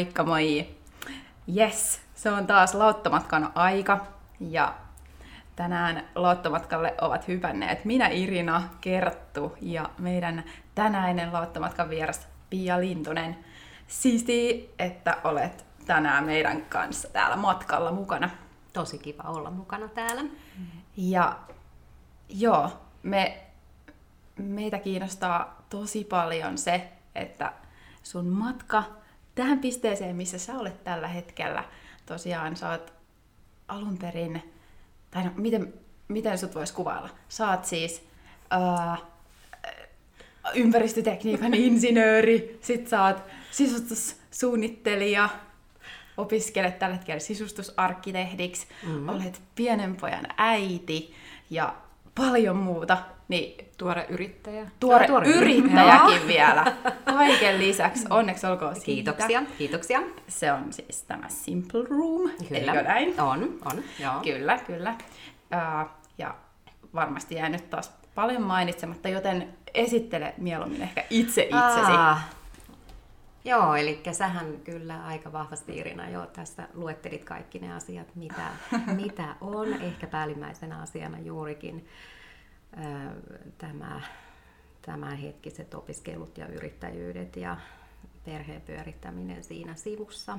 Moikka moi! Yes, se on taas lauttamatkan aika ja tänään lauttamatkalle ovat hypänneet minä Irina Kerttu ja meidän tänäinen lauttamatkan vieras Pia Lintunen. Siisti, että olet tänään meidän kanssa täällä matkalla mukana. Tosi kiva olla mukana täällä. Ja joo, me, meitä kiinnostaa tosi paljon se, että sun matka tähän pisteeseen, missä sä olet tällä hetkellä, tosiaan sä oot alun perin, tai no, miten, miten sut voisi kuvailla? Sä oot siis uh, ympäristötekniikan insinööri, sit sä oot sisustussuunnittelija, opiskelet tällä hetkellä sisustusarkkitehdiksi, mm-hmm. olet pienen pojan äiti ja paljon muuta. Niin tuore yrittäjä. Tuore, tuore yrittäjäkin vielä. Kaiken lisäksi. Onneksi olkoon siitä. Kiitoksia. Kiitoksia. Se on siis tämä Simple Room. Kyllä. Eikö näin? On, on. Joo. Kyllä, kyllä. Uh, ja varmasti jää nyt taas paljon mainitsematta, joten esittele mieluummin ehkä itse itsesi. Aa, Joo, eli sähän kyllä aika vahvasti Irina jo tässä luettelit kaikki ne asiat, mitä, mitä on. Ehkä päällimmäisenä asiana juurikin tämä, tämänhetkiset opiskelut ja yrittäjyydet ja perheen pyörittäminen siinä sivussa,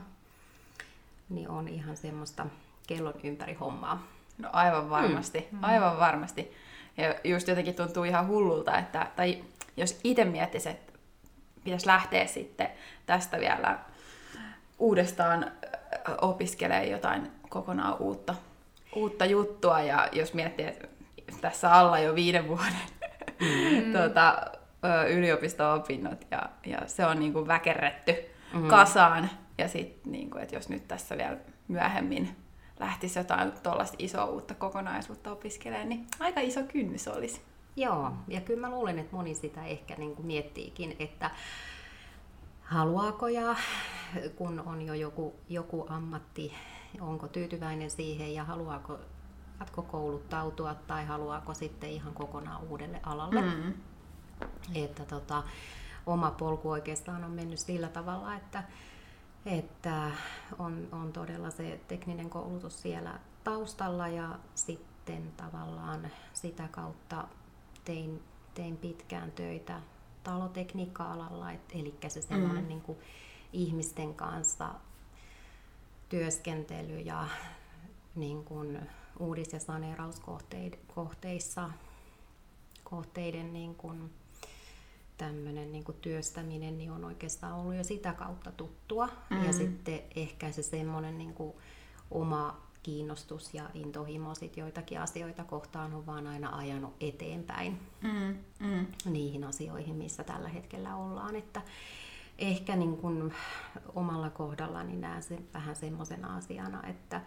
niin on ihan semmoista kellon ympäri hommaa. No aivan varmasti, mm. aivan varmasti. Ja just jotenkin tuntuu ihan hullulta, että tai jos itse miettisi, että pitäisi lähteä sitten tästä vielä uudestaan opiskelemaan jotain kokonaan uutta, uutta juttua. Ja jos miettii, että tässä alla jo viiden vuoden mm. tuota, yliopisto-opinnot ja, ja se on niin kuin väkerretty mm. kasaan. Ja sitten, niin kuin, että jos nyt tässä vielä myöhemmin lähtisi jotain tuollaista isoa uutta kokonaisuutta opiskelemaan, niin aika iso kynnys olisi. Joo, ja kyllä mä luulen, että moni sitä ehkä niin kuin miettiikin, että haluaako ja kun on jo joku, joku ammatti, onko tyytyväinen siihen ja haluaako jatkokouluttautua tai haluaako sitten ihan kokonaan uudelle alalle. Mm. Että tota, oma polku oikeastaan on mennyt sillä tavalla, että, että on, on todella se tekninen koulutus siellä taustalla ja sitten tavallaan sitä kautta tein, tein pitkään töitä talotekniikka-alalla, et, eli se semmoinen mm. niin kuin, ihmisten kanssa työskentely ja niin kuin, uudis- ja saneerauskohteissa kohteiden niin kuin, tämmöinen niin kuin työstäminen niin on oikeastaan ollut jo sitä kautta tuttua. Mm. Ja sitten ehkä se semmoinen niin kuin, oma kiinnostus ja intohimo sit joitakin asioita kohtaan on vaan aina ajanut eteenpäin mm, mm. niihin asioihin, missä tällä hetkellä ollaan. Että ehkä niin kun omalla kohdallani näen sen vähän semmoisena asiana, että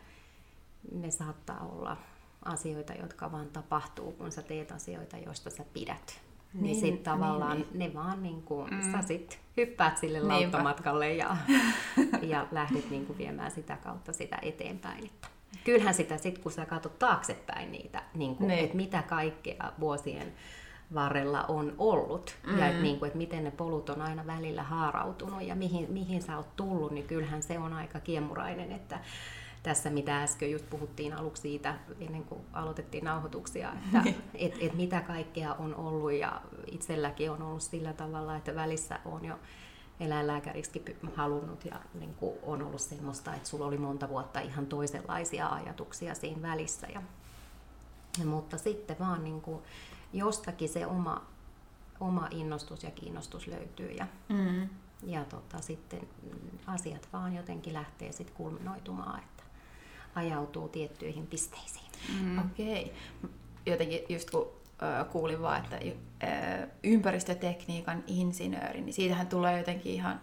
ne saattaa olla asioita, jotka vaan tapahtuu, kun sä teet asioita, joista sä pidät. Niin, niin sit tavallaan niin, niin. ne vaan niin kuin, mm. sä sit hyppäät sille lauttamatkalle ja, ja lähdet niin kuin viemään sitä kautta sitä eteenpäin. Että kyllähän sitä sitten, kun sä katsot taaksepäin niitä, niin kuin, niin. että mitä kaikkea vuosien varrella on ollut mm. ja että, niin kuin, että miten ne polut on aina välillä haarautunut ja mihin, mihin sä oot tullut, niin kyllähän se on aika kiemurainen, että tässä mitä äsken just puhuttiin aluksi siitä, ennen kuin aloitettiin nauhoituksia, että niin. et, et mitä kaikkea on ollut ja itselläkin on ollut sillä tavalla, että välissä on jo eläinlääkäriksi halunnut ja niin kuin on ollut semmoista, että sulla oli monta vuotta ihan toisenlaisia ajatuksia siinä välissä. Ja, ja, mutta sitten vaan niin kuin jostakin se oma, oma innostus ja kiinnostus löytyy ja, mm. ja tota, sitten asiat vaan jotenkin lähtee sitten kulminoitumaan, että ajautuu tiettyihin pisteisiin. Mm. Okei. Okay. Jotenkin just kun kuulin vaan, että ympäristötekniikan insinööri, niin siitähän tulee jotenkin ihan,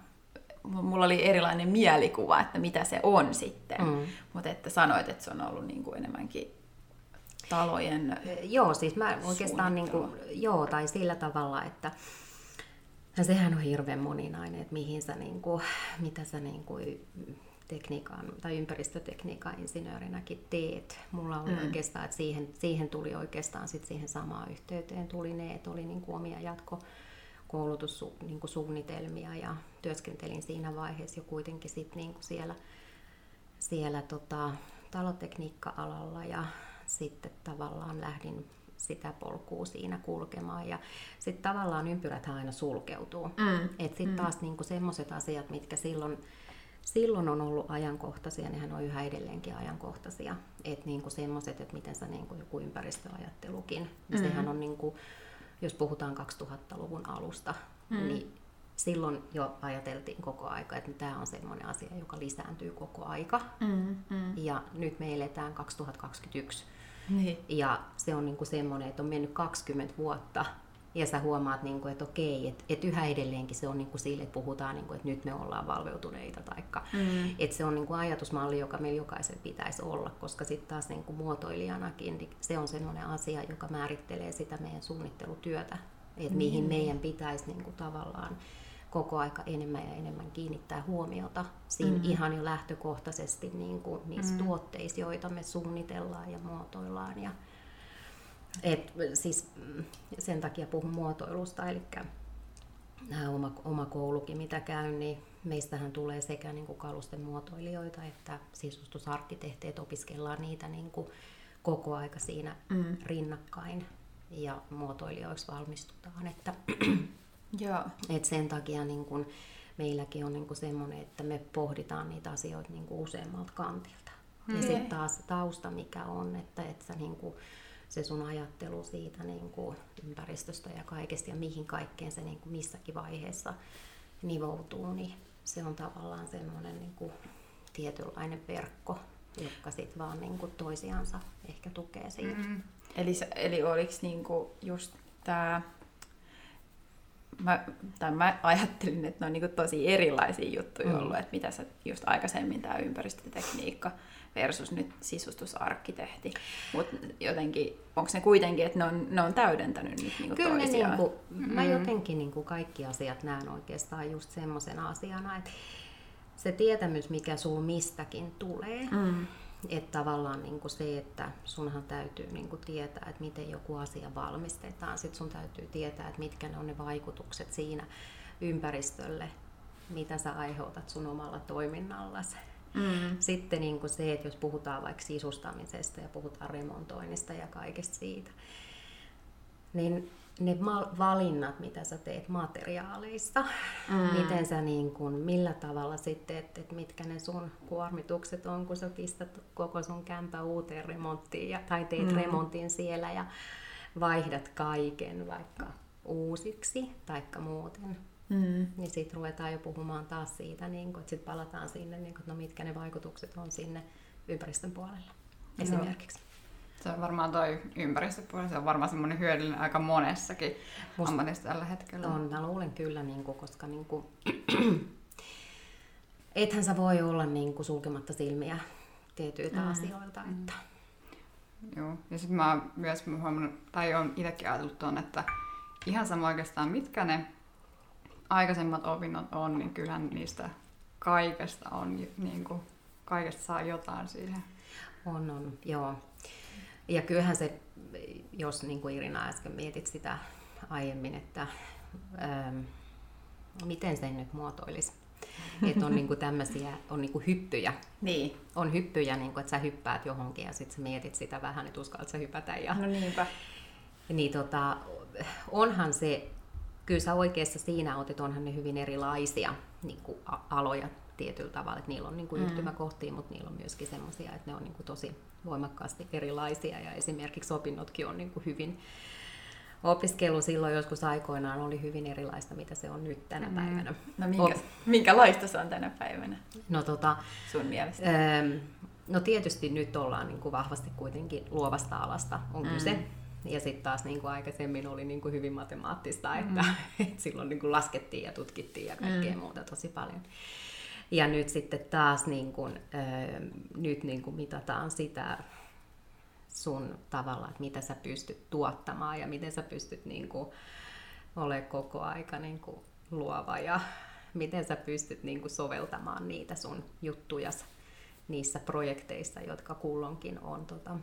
mulla oli erilainen mielikuva, että mitä se on sitten. Mm. Mutta että sanoit, että se on ollut niin kuin enemmänkin talojen Joo, siis mä oikeastaan niin kuin, joo, tai sillä tavalla, että ja sehän on hirveän moninainen, että mihin sä niin kuin, mitä sä niin kuin, tekniikan tai ympäristötekniikan insinöörinäkin teet. Mulla on mm. oikeastaan, että siihen, siihen tuli oikeastaan sit siihen samaan yhteyteen tuli ne, että oli niin kuin omia jatko koulutussuunnitelmia niin ja työskentelin siinä vaiheessa jo kuitenkin sit niin kuin siellä, siellä tota, talotekniikka-alalla ja sitten tavallaan lähdin sitä polkua siinä kulkemaan. Ja sitten tavallaan ympyrät aina sulkeutuu. Mm. Että sitten mm. taas niinku semmoiset asiat, mitkä silloin, silloin on ollut ajankohtaisia, nehän on yhä edelleenkin ajankohtaisia. Että niinku semmoiset, että miten sä niinku joku ympäristöajattelukin, niin mm. sehän on niinku, jos puhutaan 2000-luvun alusta, mm. niin silloin jo ajateltiin koko aika, että tämä on sellainen asia, joka lisääntyy koko aika. Mm, mm. Ja nyt me eletään 2021. Niin. Ja se on niinku semmoinen, että on mennyt 20 vuotta ja sä huomaat, niinku, että okei, että et yhä edelleenkin se on niinku sille, että puhutaan, niinku, että nyt me ollaan valveutuneita. Taikka, mm. että se on niinku ajatusmalli, joka meillä jokaisen pitäisi olla, koska sitten taas niinku muotoilijanakin niin se on semmoinen asia, joka määrittelee sitä meidän suunnittelutyötä. Että mm. mihin meidän pitäisi niinku tavallaan koko aika enemmän ja enemmän kiinnittää huomiota siinä mm. ihan jo lähtökohtaisesti niin kuin niissä mm. tuotteissa, joita me suunnitellaan ja muotoillaan. Ja, et, siis sen takia puhun muotoilusta, eli oma, oma koulukin, mitä käyn, niin meistähän tulee sekä niin kuin kalusten muotoilijoita että sisustusarkkitehteet, opiskellaan niitä niin kuin koko aika siinä mm. rinnakkain ja muotoilijoiksi valmistutaan. Että Joo. Et sen takia niin kun meilläkin on niin kun semmoinen, että me pohditaan niitä asioita niin useammalta kantilta. Mm. Ja sitten taas tausta, mikä on, että, että sä niin kun, se sun ajattelu siitä niin kuin ympäristöstä ja kaikesta ja mihin kaikkeen se niin kuin missäkin vaiheessa nivoutuu, niin se on tavallaan semmoinen niin kuin tietynlainen verkko, joka sitten vaan niin kuin toisiansa ehkä tukee siitä. Mm. Eli, eli oliko niin kuin just tämä mä, tai mä ajattelin, että ne on niin tosi erilaisia juttuja mm. ollut, että mitä sä just aikaisemmin tämä ympäristötekniikka versus nyt sisustusarkkitehti. Mutta jotenkin, onko ne kuitenkin, että ne on, ne on täydentänyt nyt niinku Kyllä toisiaan? Niinku, mm. mä jotenkin niinku kaikki asiat näen oikeastaan just semmoisena asiana, että se tietämys, mikä sulla mistäkin tulee, mm. Että tavallaan niin kuin se, että sunhan täytyy niin kuin tietää, että miten joku asia valmistetaan. Sitten sun täytyy tietää, että mitkä ne on ne vaikutukset siinä ympäristölle, mitä sä aiheutat sun omalla toiminnallasi. Mm. Sitten niin kuin se, että jos puhutaan vaikka sisustamisesta ja puhutaan remontoinnista ja kaikesta siitä, niin ne valinnat, mitä sä teet materiaaleista, mm. miten sä niin kun, millä tavalla sitten, että et mitkä ne sun kuormitukset on, kun sä pistät koko sun kämpä uuteen remonttiin ja, tai teet mm. remontin siellä ja vaihdat kaiken vaikka uusiksi taikka muuten. Mm. Niin sitten ruvetaan jo puhumaan taas siitä, niin kun, että sitten palataan sinne, niin kun, no mitkä ne vaikutukset on sinne ympäristön puolelle esimerkiksi. Joo. Se on varmaan toi ympäristöpuoli, se on varmaan semmoinen hyödyllinen aika monessakin Musta ammatissa tällä hetkellä. On, mä luulen kyllä, niin kuin, koska niin kuin, ethän sä voi olla niin kuin, sulkematta silmiä tietyiltä mm. asioilta. Mm. Että... Joo, ja sitten mä oon myös huomannut, tai on itsekin ajatellut tuon, että ihan sama oikeastaan mitkä ne aikaisemmat opinnot on, niin kyllähän niistä kaikesta on, niin kuin, kaikesta saa jotain siihen. On, on, joo. Ja kyllähän se, jos niin kuin Irina äsken mietit sitä aiemmin, että ähm, miten sen nyt muotoilisi. Että on niinku tämmöisiä, on niinku hyppyjä. Niin. On hyppyjä, niinku, että sä hyppäät johonkin ja sitten sä mietit sitä vähän, että uskallat sä hypätä. Ja, no niinpä. Niin tota, onhan se, kyllä sä oikeassa siinä että onhan ne hyvin erilaisia niinku, aloja tietyllä tavalla, että niillä on niinku mm. yhtymäkohtia, mutta niillä on myöskin semmoisia, että ne on niinku tosi voimakkaasti erilaisia ja esimerkiksi opinnotkin on niin kuin hyvin, opiskelu silloin joskus aikoinaan oli hyvin erilaista, mitä se on nyt tänä mm. päivänä. No minkä, minkälaista se on tänä päivänä no, tota, sun mielestä? Ähm, no tietysti nyt ollaan niin kuin vahvasti kuitenkin luovasta alasta on mm. kyse. Ja sitten taas niin kuin aikaisemmin oli niin kuin hyvin matemaattista, mm. että, että silloin niin kuin laskettiin ja tutkittiin ja kaikkea mm. muuta tosi paljon. Ja nyt sitten taas niin kun, nyt niin kun mitataan sitä sun tavalla, että mitä sä pystyt tuottamaan ja miten sä pystyt niin kuin olemaan koko aika niin kuin luova ja miten sä pystyt niin kuin soveltamaan niitä sun juttuja niissä projekteissa, jotka kullonkin on, tota,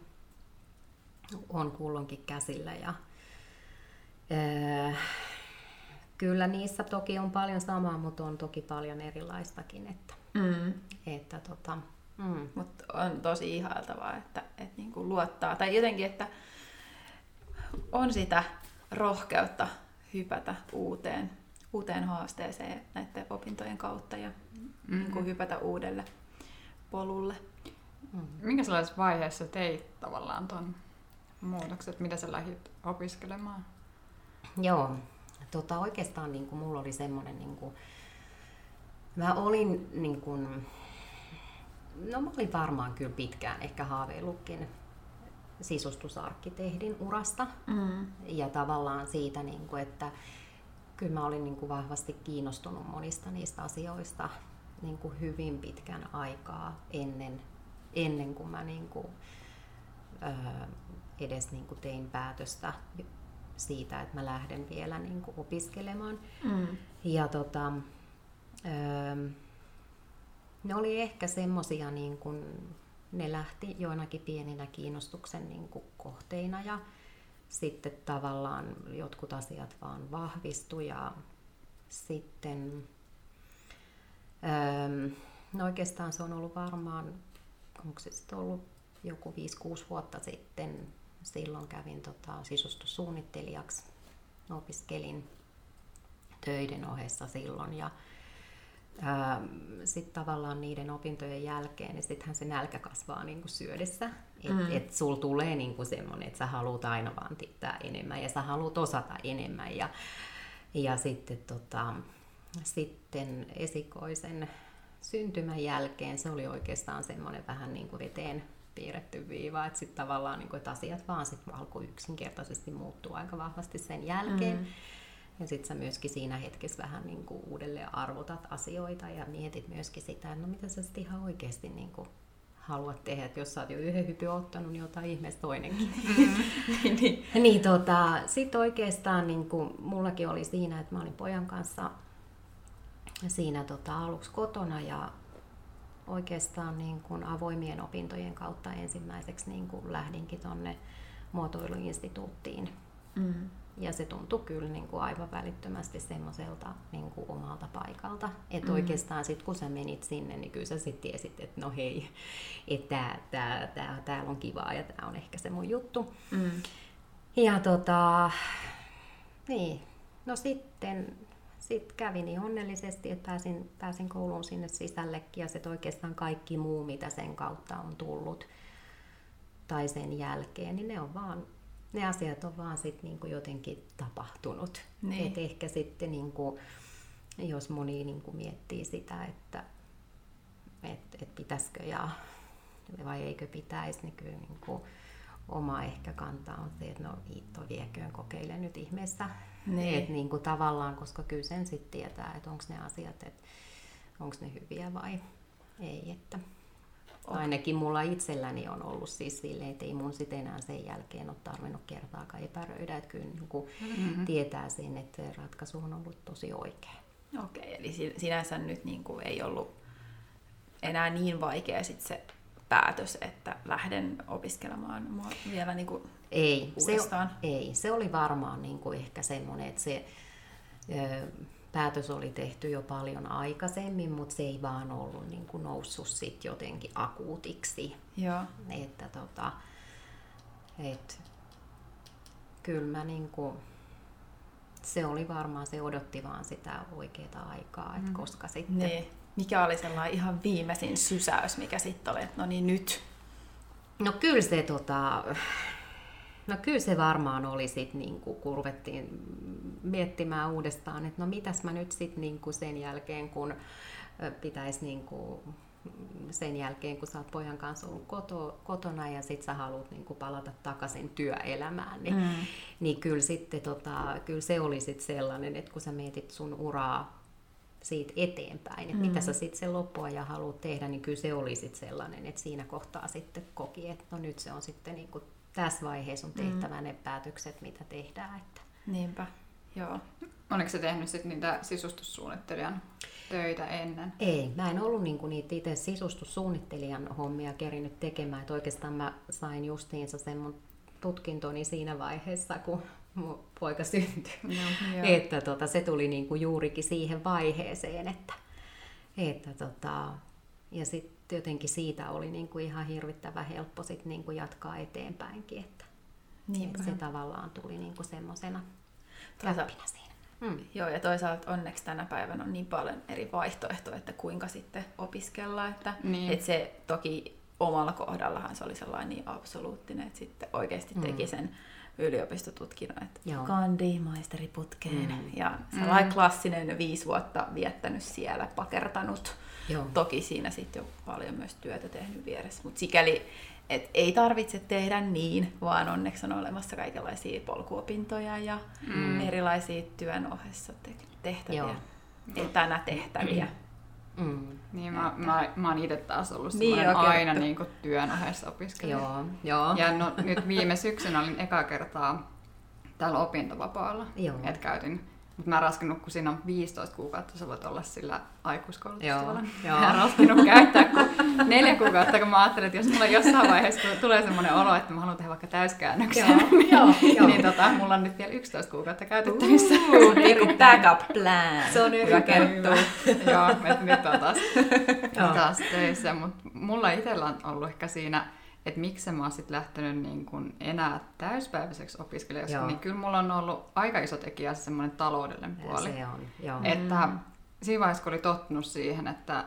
on kullonkin käsillä. Ja, ää, kyllä niissä toki on paljon samaa, mutta on toki paljon erilaistakin. Että, Mm. että tota, mm. Mutta on tosi ihailtavaa, että, että niin kuin luottaa. Tai jotenkin, että on sitä rohkeutta hypätä uuteen, uuteen haasteeseen näiden opintojen kautta ja mm-hmm. niin kuin hypätä uudelle polulle. Minkä sellaisessa vaiheessa teit tavallaan ton muutokset? Mitä sä lähdit opiskelemaan? Joo, tota, oikeastaan niin kuin, mulla oli semmoinen, niin kuin, mä olin niin kuin, no mä olin varmaan kyllä pitkään ehkä haaveillutkin sisustusarkkitehdin urasta Mm. ja tavallaan siitä, niin kuin, että kyllä mä olin niin kuin vahvasti kiinnostunut monista niistä asioista niin kuin hyvin pitkän aikaa ennen, ennen kuin mä niin kuin, ö, edes niin kuin tein päätöstä siitä, että mä lähden vielä niin kuin opiskelemaan. Mm. Ja tota, öö, ne oli ehkä semmosia, niin kun ne lähti joinakin pieninä kiinnostuksen niin kuin kohteina ja sitten tavallaan jotkut asiat vaan vahvistu ja sitten öö, no oikeastaan se on ollut varmaan, onko se sitten ollut joku 5-6 vuotta sitten, silloin kävin tota, sisustussuunnittelijaksi, opiskelin töiden ohessa silloin ja sitten tavallaan niiden opintojen jälkeen, niin sittenhän se nälkä kasvaa niin kuin syödessä. Että Mm. et sul tulee niin kuin semmoinen, että sä haluut aina vaan tittää enemmän ja sä haluut osata enemmän. Ja, ja sitten, tota, sitten esikoisen syntymän jälkeen se oli oikeastaan semmoinen vähän niin kuin veteen piirretty viiva, että sitten tavallaan niin kuin, että asiat vaan sit alkoi yksinkertaisesti muuttua aika vahvasti sen jälkeen. Mm. Ja sitten sä myöskin siinä hetkessä vähän niin kuin uudelleen arvotat asioita ja mietit myöskin sitä, että no mitä sä sitten ihan oikeasti niin kuin haluat tehdä, että jos sä oot jo yhden hypyn ottanut, niin ota ihmeessä toinenkin. niin. niin tota, sitten oikeastaan niin kuin, mullakin oli siinä, että mä olin pojan kanssa siinä tota, aluksi kotona ja oikeastaan niin kuin avoimien opintojen kautta ensimmäiseksi niin kuin lähdinkin tonne muotoiluinstituuttiin. Mm. Ja se tuntui kyllä niin kuin aivan välittömästi semmoiselta niin kuin omalta paikalta. Että Mm. oikeastaan sitten kun sä menit sinne, niin kyllä sä sitten tiesit, että no hei, että tää, tää, tää, täällä on kivaa ja tämä on ehkä se mun juttu. Mm. Ja tota, niin, no sitten sit kävi niin onnellisesti, että pääsin, pääsin kouluun sinne sisällekin ja sitten oikeastaan kaikki muu, mitä sen kautta on tullut tai sen jälkeen, niin ne on vaan ne asiat on vaan sit niinku jotenkin tapahtunut. Niin. Et ehkä sitten, niinku, jos moni niinku miettii sitä, että et, et pitäisikö ja, vai eikö pitäisi, niin kyllä niinku, oma ehkä kanta on se, että no Iitto vieköön, kokeile nyt ihmeessä. Niin. Et niinku tavallaan, koska kyllä sen sitten tietää, että onko ne asiat, että onko ne hyviä vai ei. Että Ainakin mulla itselläni on ollut siis silleen, että ei mun sitten enää sen jälkeen ole tarvinnut kertaakaan epäröidä. Että kyllä niin kuin Mm-hmm. tietää sen, että ratkaisu on ollut tosi oikea. Okei, eli si- sinänsä nyt niin kuin ei ollut enää niin vaikea sit se päätös, että lähden opiskelemaan mua vielä niin kuin Ei, se, uudestaan. ei, se oli varmaan niin kuin ehkä semmoinen, että se ö, päätös oli tehty jo paljon aikaisemmin, mutta se ei vaan ollut niin kuin noussut sit jotenkin akuutiksi. Joo. Että tota, et, kyllä mä niinku, se oli varmaan, se odotti vaan sitä oikeaa aikaa, että Mm. koska sitten... Niin. Mikä oli sellainen ihan viimeisin sysäys, mikä sitten oli, että no niin nyt. No kyllä se, tota, no kyllä se varmaan oli sit, niinku, kun ruvettiin miettimään uudestaan, että no mitäs mä nyt sitten niinku sen jälkeen, kun pitäisi niinku, sen jälkeen, kun sä oot pojan kanssa ollut koto, kotona ja sit sä haluat niinku palata takaisin työelämään, niin, Mm. niin kyllä, sitten, tota, kyllä se oli sit sellainen, että kun sä mietit sun uraa siitä eteenpäin, että Mm. mitä sä sitten sen loppuajan haluat tehdä, niin kyllä se oli sit sellainen, että siinä kohtaa sitten koki, että no nyt se on sitten niin kuin tässä vaiheessa on tehtävä ne päätökset, mitä tehdään. Että. Niinpä, joo. Oliko se tehnyt sit niitä sisustussuunnittelijan töitä ennen? Ei, mä en ollut niinku niitä itse sisustussuunnittelijan hommia kerinyt tekemään, että oikeastaan mä sain justiinsa sen mun tutkintoni siinä vaiheessa, kun mun poika syntyi. Joo. että tota, se tuli niinku juurikin siihen vaiheeseen, että, että tota, ja sitten jotenkin siitä oli niinku ihan hirvittävän helppo sit niinku jatkaa eteenpäinkin, että, Niinpä. se tavallaan tuli niinku semmoisena Toisaalta- käppinä siinä. Mm. Joo, ja toisaalta onneksi tänä päivänä on niin paljon eri vaihtoehtoja, että kuinka sitten opiskellaan. Että, Niin. että se toki omalla kohdallahan se oli sellainen niin absoluuttinen, että sitten oikeasti teki sen yliopistotutkinnon, että Joo. kandi maisteriputkeen. Mm. Ja sellainen klassinen viisi vuotta viettänyt siellä, pakertanut. Joo. Toki siinä sitten jo paljon myös työtä tehnyt vieressä, mutta sikäli, että ei tarvitse tehdä niin, vaan onneksi on olemassa kaikenlaisia polkuopintoja ja mm. erilaisia työn ohessa te- tehtäviä, Joo. etänä tehtäviä. Mm. Niin, mä, mä, mä oon itse taas ollut Niin, aina niin kuin työn ohessa opiskelija. Joo, joo. Ja no, nyt viime syksynä olin eka kertaa täällä opintovapaalla. Joo. Et käytin, mutta mä en raskinut, kun siinä on 15 kuukautta, sä voit olla sillä aikuiskoulutustavalla. Joo, Mä joo. raskinut käyttää kuin neljä kuukautta, kun mä ajattelin, että jos mulla jossain vaiheessa kun tulee semmoinen olo, että mä haluan tehdä vaikka täyskäännöksen, Joo, joo, joo. niin tota, mulla on nyt vielä 11 kuukautta käytettävissä. Uh, niin kuin backup plan. Se on hyvä kertoo. Joo, että nyt on taas, taas töissä, mutta mulla itsellä on ollut ehkä siinä, että miksi mä oon sit lähtenyt niin kun enää täyspäiväiseksi opiskelijaksi, Joo. niin kyllä mulla on ollut aika iso tekijä se semmoinen taloudellinen puoli. Se on, joo. Että siinä vaiheessa, kun oli tottunut siihen, että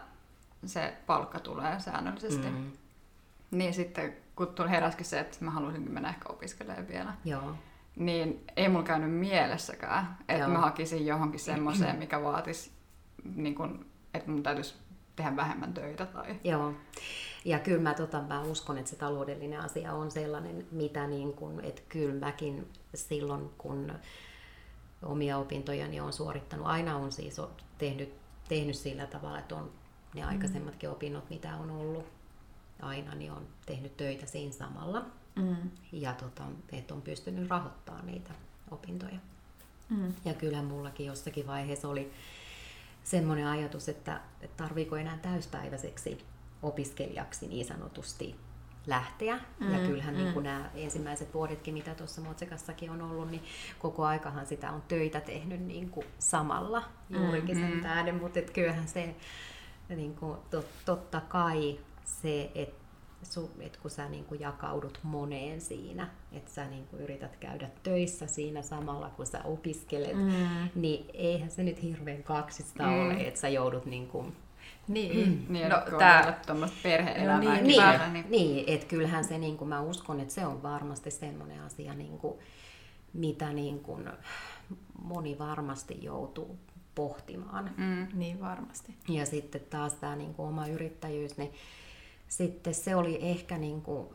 se palkka tulee säännöllisesti, Mm. niin sitten kun tuli heräskin se, että mä haluaisinkin mennä ehkä opiskelemaan vielä, Joo. niin ei mulla käynyt mielessäkään, että Joo. mä hakisin johonkin semmoiseen, mikä vaatisi, niin kun, että mun täytyisi tehdä vähemmän töitä. Tai... Joo. Ja kyllä mä, tota, mä uskon, että se taloudellinen asia on sellainen, mitä niin kun, että kyllä mäkin silloin, kun omia opintojani on suorittanut, aina on siis tehnyt, tehnyt sillä tavalla, että on ne aikaisemmatkin opinnot, mitä on ollut aina, niin on tehnyt töitä siinä samalla. Mm. Ja tota, että on pystynyt rahoittamaan niitä opintoja. Mm. Ja kyllä mullakin jossakin vaiheessa oli semmoinen ajatus, että että tarviiko enää täyspäiväiseksi opiskelijaksi niin sanotusti lähteä. Mm, ja Mm, kyllähän mm. niin kuin nämä ensimmäiset vuodetkin, mitä tuossa Motsekassakin on ollut, niin koko aikahan sitä on töitä tehnyt niin kuin samalla juurikin sen Mm. tähden, mutta kyllähän se niin kuin, tot, totta kai se, että su, et kun sä niin kuin jakaudut moneen siinä, että sä niin kuin yrität käydä töissä siinä samalla, kun sä opiskelet, Mm. niin eihän se nyt hirveän kaksista Mm. ole, että sä joudut niin kuin, Niin, Niin, no, tää, on tuommoista perhe-elämää No niin, niin, päällä, niin, niin, niin että kyllähän se, niin kuin mä uskon, että se on varmasti semmoinen asia, niin kuin, mitä niin kuin moni varmasti joutuu pohtimaan. mm, niin varmasti. Ja sitten taas tämä niin kuin oma yrittäjyys, niin sitten se oli ehkä niin kuin,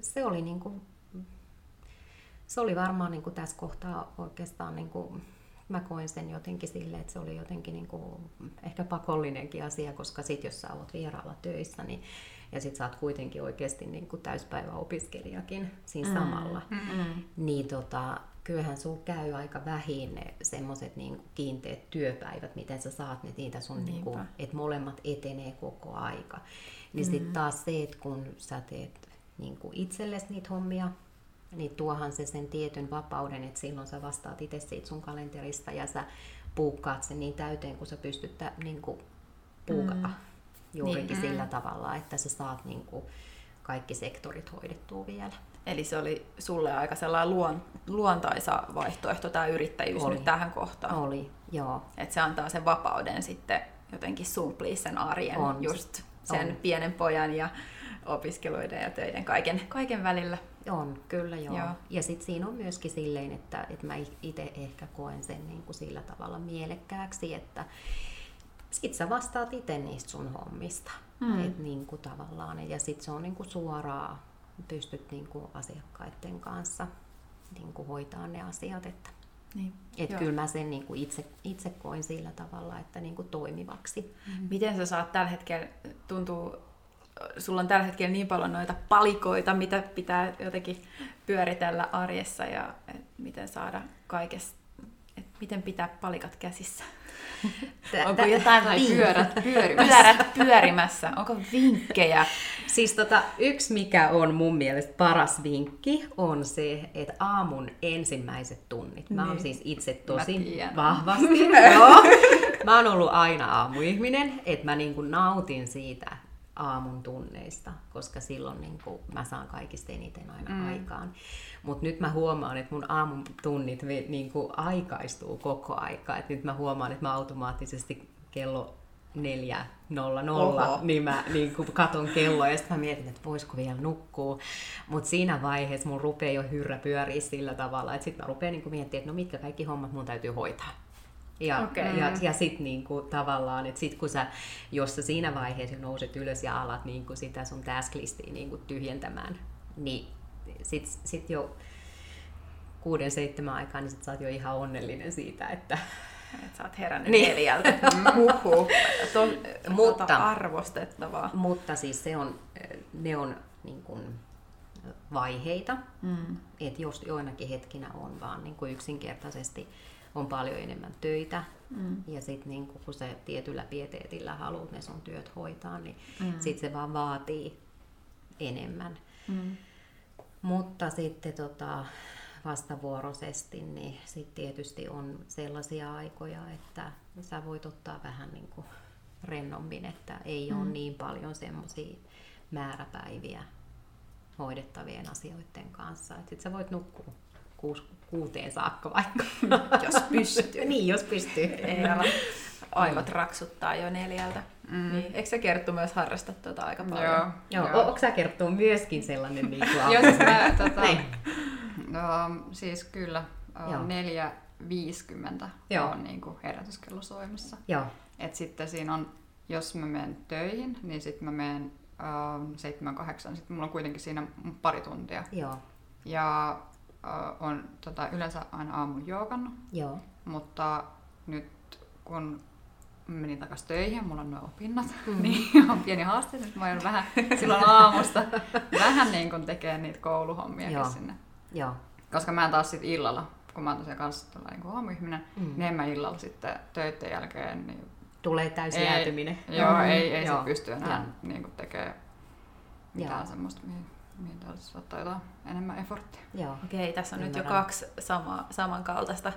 se oli niin kuin, se oli varmaan niin kuin tässä kohtaa oikeastaan niin kuin, mä koin sen jotenkin silleen, että se oli jotenkin niin kuin, ehkä pakollinenkin asia, koska sit jos sä oot vieraalla töissä, niin ja sit sä oot kuitenkin oikeasti niin kuin täyspäiväopiskelijakin siinä mm. samalla, Mm. niin tota, kyllähän sun käy aika vähin ne semmoiset niin kiinteät työpäivät, miten sä saat ne niitä sun, niin kuin, Niinpä. että molemmat etenee koko aika. Niin mm. sitten taas se, että kun sä teet niin kuin itsellesi niitä hommia, niin tuohan se sen tietyn vapauden, että silloin sä vastaat itse siitä sun kalenterista ja sä puukkaat sen niin täyteen, kun sä pystyt tä- niin kuin puukata mm. juurikin Niin. sillä tavalla, että sä saat niin kuin kaikki sektorit hoidettua vielä. Eli se oli sulle aika sellainen luon, luontaisa vaihtoehto tämä yrittäjyys Oli. nyt tähän kohtaan. Oli, joo. Että se antaa sen vapauden sitten jotenkin sumplii sen arjen, On. just sen On. pienen pojan ja opiskeluiden ja töiden, kaiken, kaiken välillä. On, kyllä joo. Joo. Ja sitten siinä on myöskin silleen, että, että mä itse ehkä koen sen niin kuin sillä tavalla mielekkääksi, että sit sä vastaat itse niistä sun hommista. Mm. Et niin kuin tavallaan, ja sitten se on niin kuin suoraan, pystyt niin kuin asiakkaiden kanssa niin kuin hoitaa ne asiat. Että, Niin. et Joo. kyllä mä sen niin kuin itse, itse koin sillä tavalla, että niin kuin toimivaksi. Miten sä saat tällä hetkellä, tuntuu, sulla on tällä hetkellä niin paljon noita palikoita, mitä pitää jotenkin pyöritellä arjessa ja miten saada kaikesta, miten pitää palikat käsissä? Tä- Onko jotain Tai pyörät pyörimässä. Pyörät pyörimässä. Onko vinkkejä? Siis tota, yksi, mikä on mun mielestä paras vinkki, on se, että aamun ensimmäiset tunnit. Mä oon Niin. siis itse tosi vahvasti. Joo. Mä oon ollut aina aamuihminen, että mä niinku nautin siitä aamun tunneista, koska silloin niinku mä saan kaikista eniten aina mm. aikaan. Mutta nyt mä huomaan, että mun aamun tunnit vi- niinku aikaistuu koko aika. Et nyt mä huomaan, että mä automaattisesti kello 4.00, Oho. niin mä niin kuin katon kelloa ja sitten mä mietin, että voisiko vielä nukkua. Mutta siinä vaiheessa mun rupeaa jo hyrrä pyöriä sillä tavalla, että sitten mä rupean niin miettimään, että no mitkä kaikki hommat mun täytyy hoitaa. Ja, Okei. ja, ja sitten niinku, tavallaan, että sit kun sä, jos sä siinä vaiheessa nouset ylös ja alat niinku sitä sun task-listia niinku tyhjentämään, niin sit, sit jo kuuden, seitsemän aikaa, niin sit sä oot jo ihan onnellinen siitä, että Et sä oot herännyt Niin. neljältä. Huhhuh. To, Mutta- Mutta arvostettavaa. Mutta siis se on, ne on niin kuin vaiheita, Mm. että jos joinakin hetkinä on vaan niin kuin yksinkertaisesti on paljon enemmän töitä Mm. ja sitten niin kun sä tietyllä pieteetillä haluat ne sun työt hoitaa, niin Mm. sitten se vaan vaatii enemmän. Mm. Mutta sitten tota, vastavuoroisesti, niin sitten tietysti on sellaisia aikoja, että sä voit ottaa vähän niin kuin rennommin, että ei mm. ole niin paljon semmoisia määräpäiviä hoidettavien asioiden kanssa. Että sit sä voit nukkua kuus, kuuteen saakka vaikka. Jos pystyy. niin, jos pystyy. Ei ala aivot raksuttaa jo neljältä. Mm. Niin. Eikö sä Kerttu myös harrasta tuota aika paljon? Joo. Joo, Joo. onko sä kertoa myöskin sellainen niin kuin Joo, siis mä, tota, Niin. no, siis kyllä, Joo. 4.50 Joo. on niin kuin herätyskello soimassa. Joo, Et sitten siinä on, jos mä menen töihin, niin sitten mä menen äh, 7-8, sitten mulla on kuitenkin siinä pari tuntia. joo, Ja on tota, yleensä aina aamun joogannut, joo. mutta nyt kun menin takaisin töihin mulla on nuo opinnot, Mm. mm. niin on pieni haaste, että mä joudun vähän silloin aamusta vähän niin kuin tekee niitä kouluhommia Joo. sinne. Joo, Koska mä en taas sit illalla, kun mä oon tosiaan kanssa tällainen niin aamuihminen, Mm. mm. niin en mä illalla sitten töiden jälkeen, niin tulee täysi Ei, jäätyminen. joo, Mm. ei, ei Joo. sit pysty enää niin kuin tekemään mitään Joo. semmoista, mihin, mihin täytyisi ottaa jotain enemmän efforttia. Joo. Okei, tässä on nyt jo Ymmärrän. kaksi sama, samankaltaista.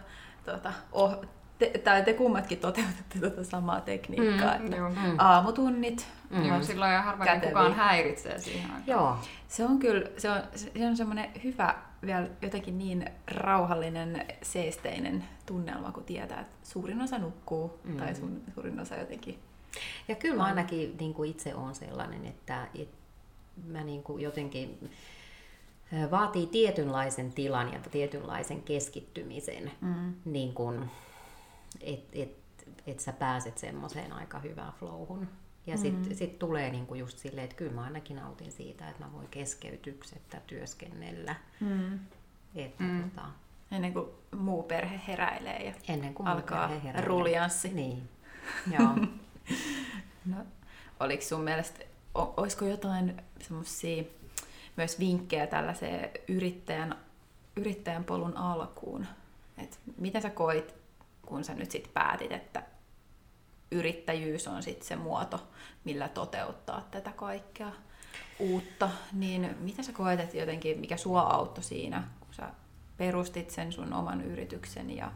Tuota, oh, te, tai te kummatkin toteutatte tuota samaa tekniikkaa. Mm, että Joo. Mm. Aamutunnit. Mm. Joo, silloin ei harvoin Käteviä. kukaan häiritsee siihen aikaan. Joo, Se on kyllä, se on, se on semmoinen hyvä, vielä jotenkin niin rauhallinen, seesteinen tunnelma, kun tietää, että suurin osa nukkuu Mm. mm. tai sun, suurin osa jotenkin. Ja kyllä mä ainakin niin kuin itse olen sellainen, että, että mä niin kuin jotenkin vaatii tietynlaisen tilan ja tietynlaisen keskittymisen, Mm. niin kuin, että et, et sä pääset semmoiseen aika hyvään flowhun. Ja sitten Mm. sit tulee niinku just silleen, että kyllä mä ainakin nautin siitä, että mä voin keskeytyksettä työskennellä. Mm. Että Mm. tota, Ennen kuin muu perhe heräilee ja ennen kuin alkaa perhe herää. ruljanssi. Niin, joo. No, oliko sun mielestä, olisiko jotain semmoisia myös vinkkejä tällaiseen yrittäjän, yrittäjän polun alkuun? Et miten sä koit, kun sä nyt sit päätit, että yrittäjyys on sit se muoto, millä toteuttaa tätä kaikkea uutta, niin miten sä koet, että jotenkin, mikä sua auttoi siinä, kun sä perustit sen sun oman yrityksen ja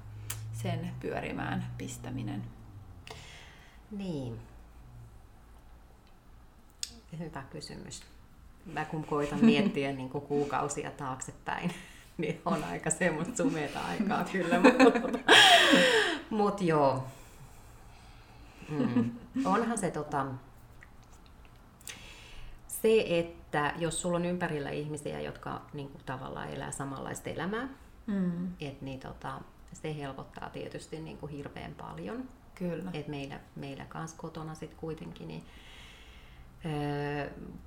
sen pyörimään pistäminen? Niin. Hyvä kysymys. Mä kun koitan miettiä niin kuin kuukausia taaksepäin, niin on aika semmoista sumeeta aikaa kyllä. Mutta mut joo. Mm. Onhan se tota, se, että jos sulla on ympärillä ihmisiä, jotka niin kuin, tavallaan elää samanlaista elämää, Mm. et, niin tota, se helpottaa tietysti niin kuin, hirveän paljon. Kyllä. Et meillä, meillä kanssa kotona sitten kuitenkin, niin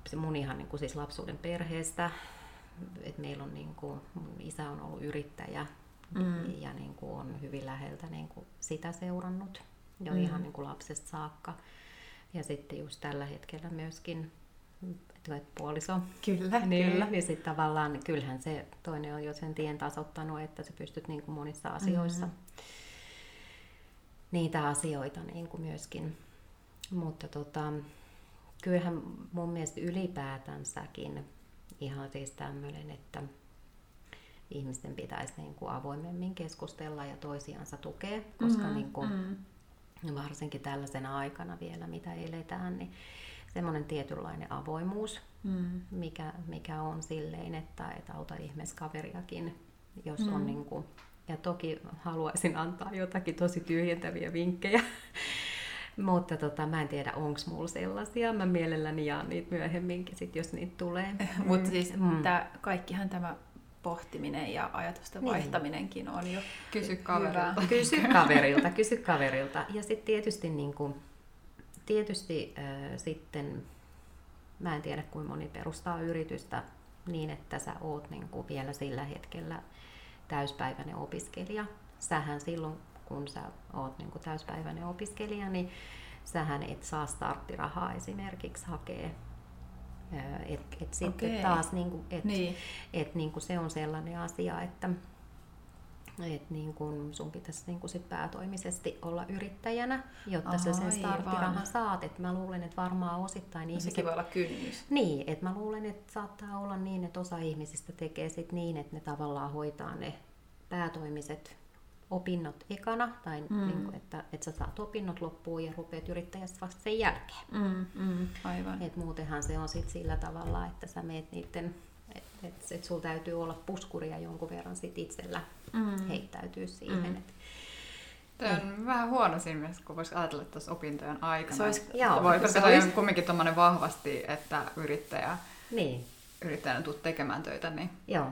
se mun ihan niin kuin siis lapsuuden perheestä, että meillä on niin kuin, mun isä on ollut yrittäjä Mm. ja niin kuin on hyvin läheltä niin kuin sitä seurannut jo Mm. ihan niin kuin lapsesta saakka. Ja sitten just tällä hetkellä myöskin että puoliso Kyllä, Kyllä, niin sitten tavallaan niin kyllähän se toinen on jo sen tien tasoittanut, että sä pystyt niin kuin monissa asioissa. Mm. niitä asioita niin kuin myöskin. Mutta tota, kyllähän mun mielestä ylipäätänsäkin ihan siis tämmöinen, että ihmisten pitäisi niin kuin avoimemmin keskustella ja toisiansa tukea, koska mm, niin kuin, mm. varsinkin tällaisena aikana vielä, mitä eletään, niin semmoinen tietynlainen avoimuus, mm. mikä, mikä on silleen, että et auta ihmeessä kaveriakin, jos mm. on niin kuin, ja toki haluaisin antaa jotakin tosi tyhjentäviä vinkkejä, mutta tota, mä en tiedä, onko mulla sellaisia. Mä mielelläni jaan niitä myöhemminkin, sit, jos niitä tulee. Mutta siis mm. tää, kaikkihan tämä pohtiminen ja ajatusten niin. vaihtaminenkin on jo Kysy kaverilta. Kysy kaverilta, kysy kaverilta. Ja sitten tietysti, niin kuin, tietysti äh, sitten, mä en tiedä kuinka moni perustaa yritystä niin, että sä oot niin kuin vielä sillä hetkellä täyspäiväinen opiskelija. Sähän silloin, kun sä oot niin kuin täyspäiväinen opiskelija, niin sähän et saa starttirahaa esimerkiksi hakea et, et sitten okay. taas niinku, et, niin. et, niinku se on sellainen asia, että et niin kun sun pitäisi niin kun sit päätoimisesti olla yrittäjänä, jotta Aha, sä sen starttirahan saat. Et mä luulen, että varmaan osittain no, ihmiset... Sekin voi olla kynnys. Niin, että mä luulen, että saattaa olla niin, että osa ihmisistä tekee sit niin, että ne tavallaan hoitaa ne päätoimiset opinnot ekana, tai mm. niin kuin, että, että sä saat opinnot loppuun ja rupeat yrittäjästä vasta sen jälkeen. Mm, mm, aivan. Et muutenhan se on sit sillä tavalla, että sä meet niiden, että et, et sulla täytyy olla puskuria jonkun verran sit itsellä mm. heittäytyy siihen. Mm. Et, Tämä on niin. vähän huono siinä mielessä, kun voisi ajatella tuossa opintojen aikana. Se olisi, joo, voi, koska se olisi... on kumminkin tuommoinen vahvasti, että yrittäjä, niin. yrittäjänä tulet tekemään töitä, niin joo.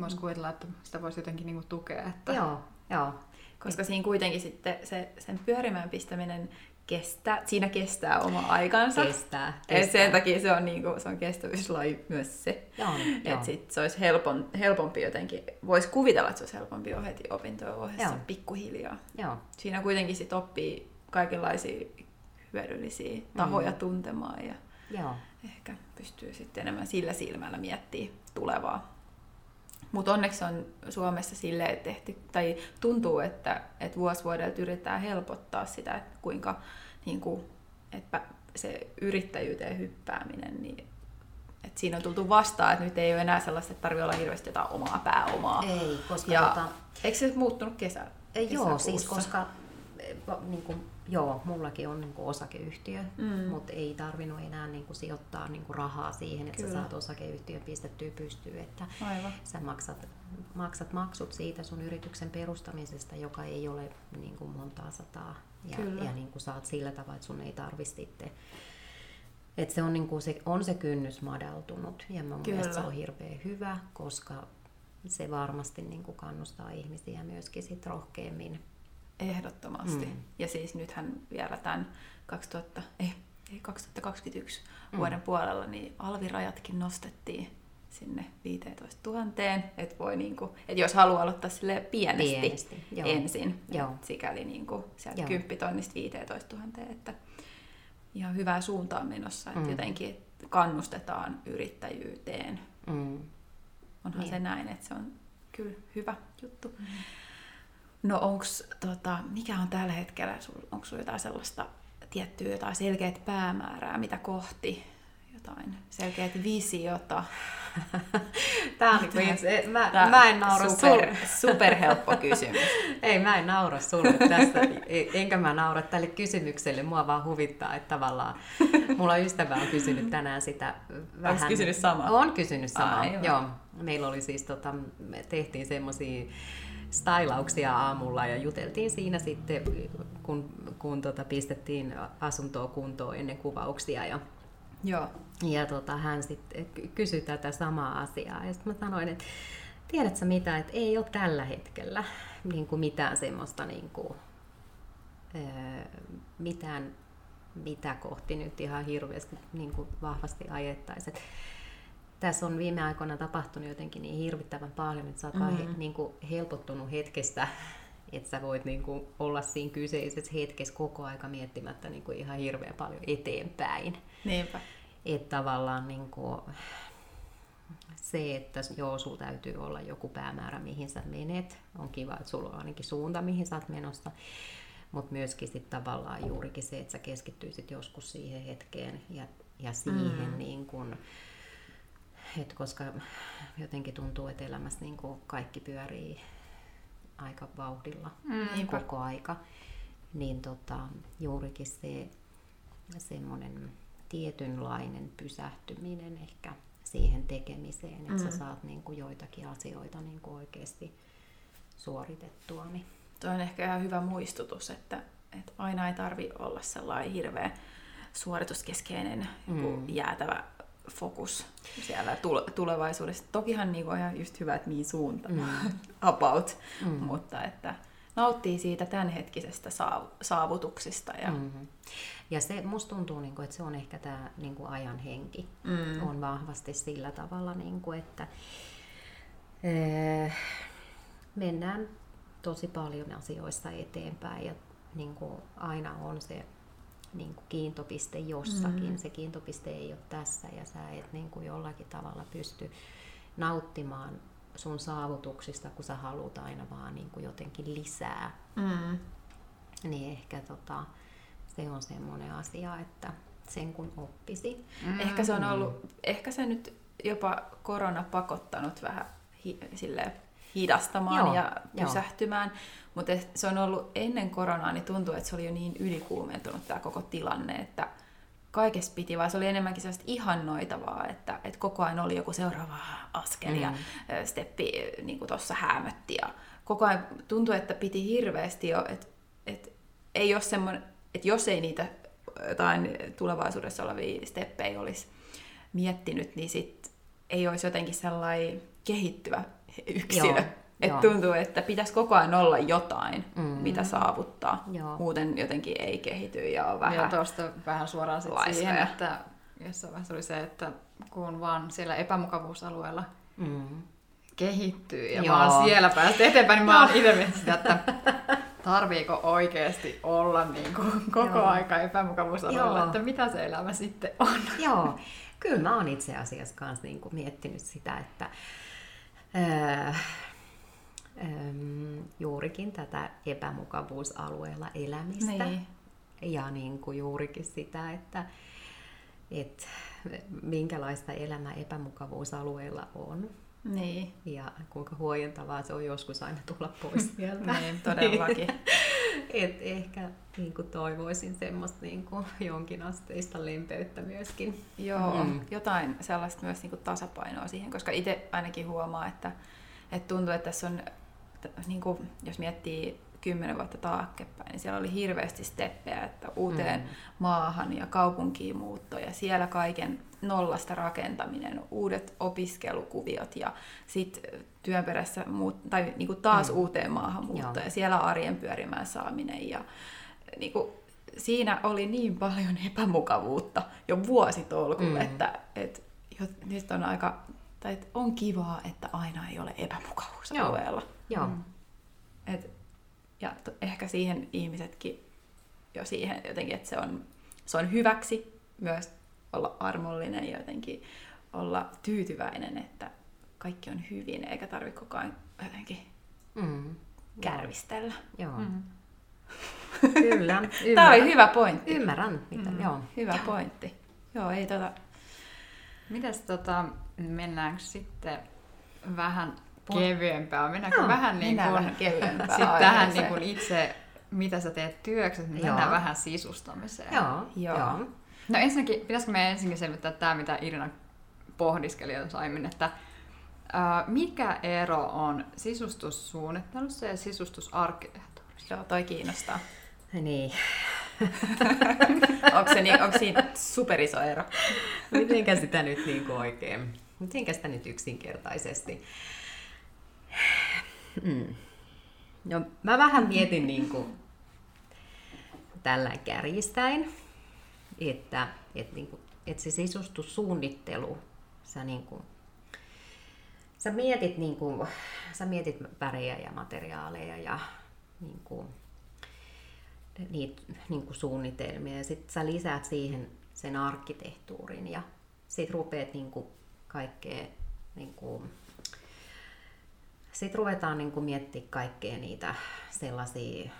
voisi kuvitella, että sitä voisi jotenkin niinku tukea. Että... Joo, Joo. Koska siinä kuitenkin sitten se, sen pyörimään pistäminen kestää, siinä kestää oma aikansa. Kestää. kestää. Et sen takia se on, niinku, se on kestävyyslaji myös se. Että sit se olisi helpon, helpompi jotenkin, voisi kuvitella, että se olisi helpompi jo heti opintojen ohessa pikkuhiljaa. Joo. Siinä kuitenkin sit oppii kaikenlaisia hyödyllisiä tahoja mm. tuntemaan ja Joo. ehkä pystyy sitten enemmän sillä silmällä miettimään tulevaa. Mutta onneksi on Suomessa silleen tehty, tai tuntuu, että, että vuosi vuodelta yritetään helpottaa sitä, että kuinka niin kuin, että se yrittäjyyteen hyppääminen, niin että siinä on tultu vastaan, että nyt ei ole enää sellaista, että tarvitsee olla hirveästi jotain omaa pääomaa. Ei, koska... Ja, tota... Eikö se muuttunut kesä? Joo, siis koska niin kuin, joo, mullakin on niin kuin osakeyhtiö, mm. mutta ei tarvinnut enää niin kuin, sijoittaa niin kuin, rahaa siihen, että Kyllä. sä saat osakeyhtiön pistettyä pystyyn. Että Aivan. sä maksat, maksat maksut siitä sun yrityksen perustamisesta, joka ei ole niin kuin, montaa sataa. Ja, ja niin kuin, saat sillä tavalla, että sun ei tarvi sitten et se, on, niin kuin, se on se kynnys madaltunut ja mun Kyllä. mielestä se on hirveän hyvä, koska se varmasti niin kuin kannustaa ihmisiä myöskin sit rohkeammin Ehdottomasti. Mm. Ja siis nythän vielä tämän 2000, ei, ei 2021 mm. vuoden puolella, niin alvirajatkin nostettiin sinne 15 000, että voi niinku, et jos haluaa aloittaa sille pienesti, pienesti joo. ensin, joo. sikäli niinku sieltä 10 tonnista 15 000, että ihan hyvää suuntaan menossa, että mm. jotenkin kannustetaan yrittäjyyteen. Mm. Onhan niin. se näin, että se on kyllä hyvä juttu. Mm. No onks, tota, mikä on tällä hetkellä, onko sinulla jotain sellaista tiettyä jotain selkeät päämäärää, mitä kohti, jotain selkeät visiota? Tämä on niin se, mä, Tää mä en naura super, super helppo kysymys. Ei, mä en naura sulle tästä, enkä mä naura tälle kysymykselle. Mua vaan huvittaa, että tavallaan mulla ystävä on kysynyt tänään sitä vähän. Onko kysynyt samaa? On kysynyt samaa, joo. joo. Meillä oli siis, tota, me tehtiin semmoisia stylauksia aamulla ja juteltiin siinä sitten, kun, kun tota, pistettiin asuntoa kuntoon ennen kuvauksia. Ja, Joo. ja tota, hän sitten kysyi tätä samaa asiaa. Ja sitten mä sanoin, että tiedätkö mitä, että ei ole tällä hetkellä niin kuin mitään semmoista niin kuin, mitään, mitä kohti nyt ihan hirveästi niin kuin vahvasti ajettaisiin tässä on viime aikoina tapahtunut jotenkin niin hirvittävän paljon, että sä oot mm-hmm. he, niin kuin helpottunut hetkestä, että sä voit niin kuin olla siinä kyseisessä hetkessä koko aika miettimättä niin kuin ihan hirveän paljon eteenpäin. Niinpä. Että tavallaan niin kuin, se, että joo, sulla täytyy olla joku päämäärä, mihin sä menet. On kiva, että sulla on ainakin suunta, mihin sä oot menossa. mutta myöskin sit tavallaan juurikin se, että sä keskittyisit joskus siihen hetkeen ja, ja siihen mm. niin kun, et koska jotenkin tuntuu, että elämässä niin kaikki pyörii aika vauhdilla mm, koko aika, niin tota, juurikin se semmoinen tietynlainen pysähtyminen ehkä siihen tekemiseen, että mm. sä saat niin kuin joitakin asioita niin kuin oikeasti suoritettua. Niin. Tuo on ehkä ihan hyvä muistutus, että, että aina ei tarvi olla sellainen hirveä suorituskeskeinen mm. jäätävä fokus siellä tulevaisuudessa. Tokihan niin on ihan just hyvä, että mihin suuntaan mm. about, mm. mutta että nauttii siitä tämänhetkisestä saavutuksista. Ja, mm-hmm. ja se, musta tuntuu, niin kuin, että se on ehkä tämä niin kuin ajan henki. Mm. On vahvasti sillä tavalla, niin kuin, että ee, mennään tosi paljon asioista eteenpäin ja niin kuin aina on se niin kuin kiintopiste jossakin. Mm. Se kiintopiste ei ole tässä ja sä et niin kuin jollakin tavalla pysty nauttimaan sun saavutuksista, kun sä haluat aina vaan niin kuin jotenkin lisää. Mm. Niin ehkä tota, se on semmoinen asia, että sen kun oppisi. Mm. Ehkä se on ollut, ehkä se nyt jopa korona pakottanut vähän hi, silleen, hidastamaan Joo, ja pysähtymään. Joo. Mutta se on ollut ennen koronaa, niin tuntuu, että se oli jo niin ylikuumentunut tämä koko tilanne, että kaikessa piti, vaan se oli enemmänkin sellaista ihannoitavaa, että, että koko ajan oli joku seuraava askel ja mm. steppi niin kuin tuossa häämötti ja koko ajan tuntui, että piti hirveästi jo, että, että ei ole semmoinen, että jos ei niitä jotain tulevaisuudessa olevia steppejä olisi miettinyt, niin sit ei olisi jotenkin sellainen kehittyvä yksilö. Joo. Et tuntuu, että pitäisi koko ajan olla jotain, mm. mitä saavuttaa. Joo. Muuten jotenkin ei kehity ja on vähän Ja tuosta vähän suoraan sit siihen, että jossain vaiheessa oli se, että kun vaan siellä epämukavuusalueella mm. kehittyy ja Joo. vaan siellä päästä eteenpäin, niin mä oon itse sitä, että tarviiko oikeasti olla niin kuin koko Joo. aika epämukavuusalueella, Joo. että mitä se elämä sitten on. Joo, kyllä mä oon itse asiassa myös niin kuin miettinyt sitä, että äh, juurikin tätä epämukavuusalueella elämistä. Niin. Ja niin kuin juurikin sitä, että, että minkälaista elämä epämukavuusalueella on. Niin. Ja kuinka huojentavaa se on joskus aina tulla pois sieltä. niin, todellakin. Et ehkä niin kuin toivoisin semmoista niin kuin jonkinasteista lempeyttä myöskin. Joo, mm. jotain sellaista myös niin kuin tasapainoa siihen, koska itse ainakin huomaa, että, että tuntuu, että tässä on niin kuin, jos miettii kymmenen vuotta taaksepäin, niin siellä oli hirveästi steppejä, että uuteen mm. maahan ja kaupunkiin muutto ja siellä kaiken nollasta rakentaminen, uudet opiskelukuviot ja sitten työn perässä muut, tai niin kuin taas mm. uuteen maahan muutto ja siellä arjen pyörimään saaminen ja niin kuin, siinä oli niin paljon epämukavuutta jo vuositolkulla, mm. että, että nyt on aika, tai että on kivaa, että aina ei ole epämukavuusalueella. Joo. Joo. Mm. Et, ja to, ehkä siihen ihmisetkin jo siihen jotenkin, että se on, se on hyväksi myös olla armollinen ja jotenkin olla tyytyväinen, että kaikki on hyvin, eikä tarvitse koko ajan jotenkin mm. kärvistellä. Joo. Mm. Kyllä. Ymmärrän. Tämä oli hyvä pointti. Ymmärrän, mitä, mm. joo. Hyvä joo. pointti. Joo, ei tota... Mitäs tota, mennäänkö sitten vähän kevyempää. Mennäänkö no, vähän, niin kuin, vähän kevyempää sit tähän niin kuin itse, mitä sä teet työksi, niin mennään vähän sisustamiseen. Joo, joo. joo. No ensinnäkin, pitäisikö meidän ensinnäkin selvittää tämä, mitä Irina pohdiskeli jos aiemmin, että mikä ero on sisustussuunnittelussa ja sisustusarkkitehtuurissa? Joo, toi kiinnostaa. Niin. onko, se niin, onko siinä superiso ero? Mitenkä sitä nyt niin kuin oikein, mitenkä sitä nyt yksinkertaisesti? Mm. No, mä vähän mietin niin kuin, tällä kärjistäin, että, että, niin kuin, että se sisustussuunnittelu, sä, niin kuin, sä mietit, niin kuin, sä mietit värejä ja materiaaleja ja niin kuin, niitä niin kuin suunnitelmia ja sitten sä lisäät siihen sen arkkitehtuurin ja sitten rupeat niin kuin, kaikkea niin kuin, sitten ruvetaan niin kuin miettimään kaikkea niitä sellaisia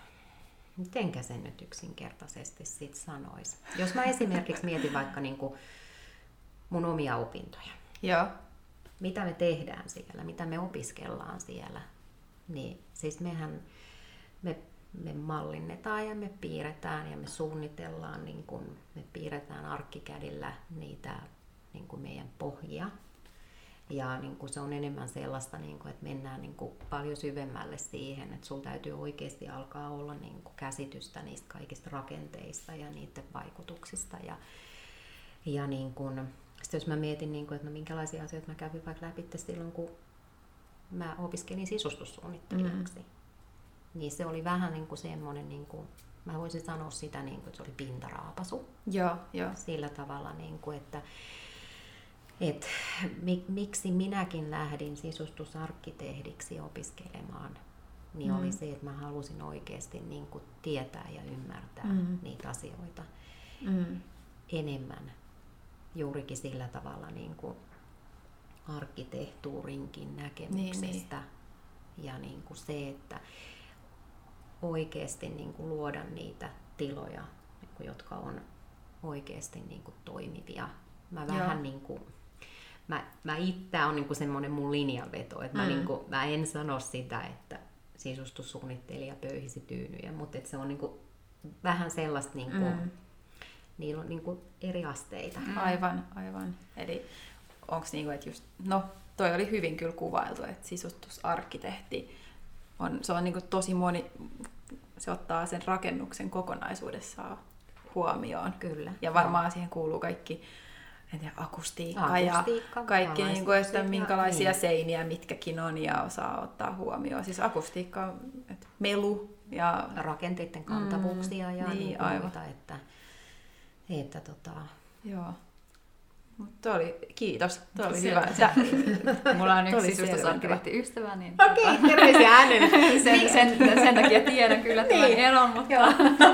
mitenkä sen nyt yksinkertaisesti sit sanoisi. Jos mä esimerkiksi mietin vaikka niin kuin mun omia opintoja. Joo. Mitä me tehdään siellä, mitä me opiskellaan siellä. Niin siis mehän, me, me mallinnetaan ja me piirretään ja me suunnitellaan, niin kun me piirretään arkkikädillä niitä niin kuin meidän pohjia. Ja niin kuin se on enemmän sellaista, niin kuin, että mennään niin kuin paljon syvemmälle siihen, että sulla täytyy oikeasti alkaa olla niin kuin käsitystä niistä kaikista rakenteista ja niiden vaikutuksista. Ja, ja niin kuin, sitten jos mä mietin, niin kuin, että no minkälaisia asioita mä kävin vaikka läpi silloin, kun mä opiskelin sisustussuunnittelijaksi, mm. niin se oli vähän niin kuin semmoinen, niin kuin, mä voisin sanoa sitä, niin kuin, että se oli pintaraapasu. Joo, joo. Sillä tavalla, niin kuin, että et mi, miksi minäkin lähdin sisustusarkkitehdiksi opiskelemaan, niin mm. oli se, että mä halusin oikeasti niin kuin tietää ja ymmärtää mm. niitä asioita mm. enemmän juurikin sillä tavalla niin kuin arkkitehtuurinkin näkemyksestä. Niin, niin. Ja niin kuin se, että oikeasti niin kuin luoda niitä tiloja, niin kuin, jotka on oikeasti niin kuin toimivia. Mä vähän niin kuin, mä, mä itse on niin semmoinen mun linjanveto, että mm. mä, niin kuin, mä en sano sitä, että sisustussuunnittelija pöyhisi tyynyjä, mutta se on niin kuin, vähän sellaista niin kuin, mm niillä on niin kuin eri asteita. Mm. Aivan, aivan. Eli onko niin kuin, että just, no toi oli hyvin kyllä kuvailtu, että sisustusarkkitehti on, se on niin kuin tosi moni, se ottaa sen rakennuksen kokonaisuudessaan huomioon. Kyllä. Ja varmaan no. siihen kuuluu kaikki en tiedä, akustiikka, akustiikka ja kaikki, niin kuin, että minkälaisia niin. seiniä mitkäkin on ja osaa ottaa huomioon. Siis akustiikka, että melu ja... Rakenteiden kantavuuksia mm, ja niin, niin aivan. Muuta, että että tota... Joo. Mutta oli, kiitos, tuo oli hyvä. Sä, mulla on yksi sisustusarkkitehti ystävä, niin... Okei, okay, terveisiä hänelle. sen, sen, sen, takia tiedän kyllä tämän niin. eron, mutta... Joo.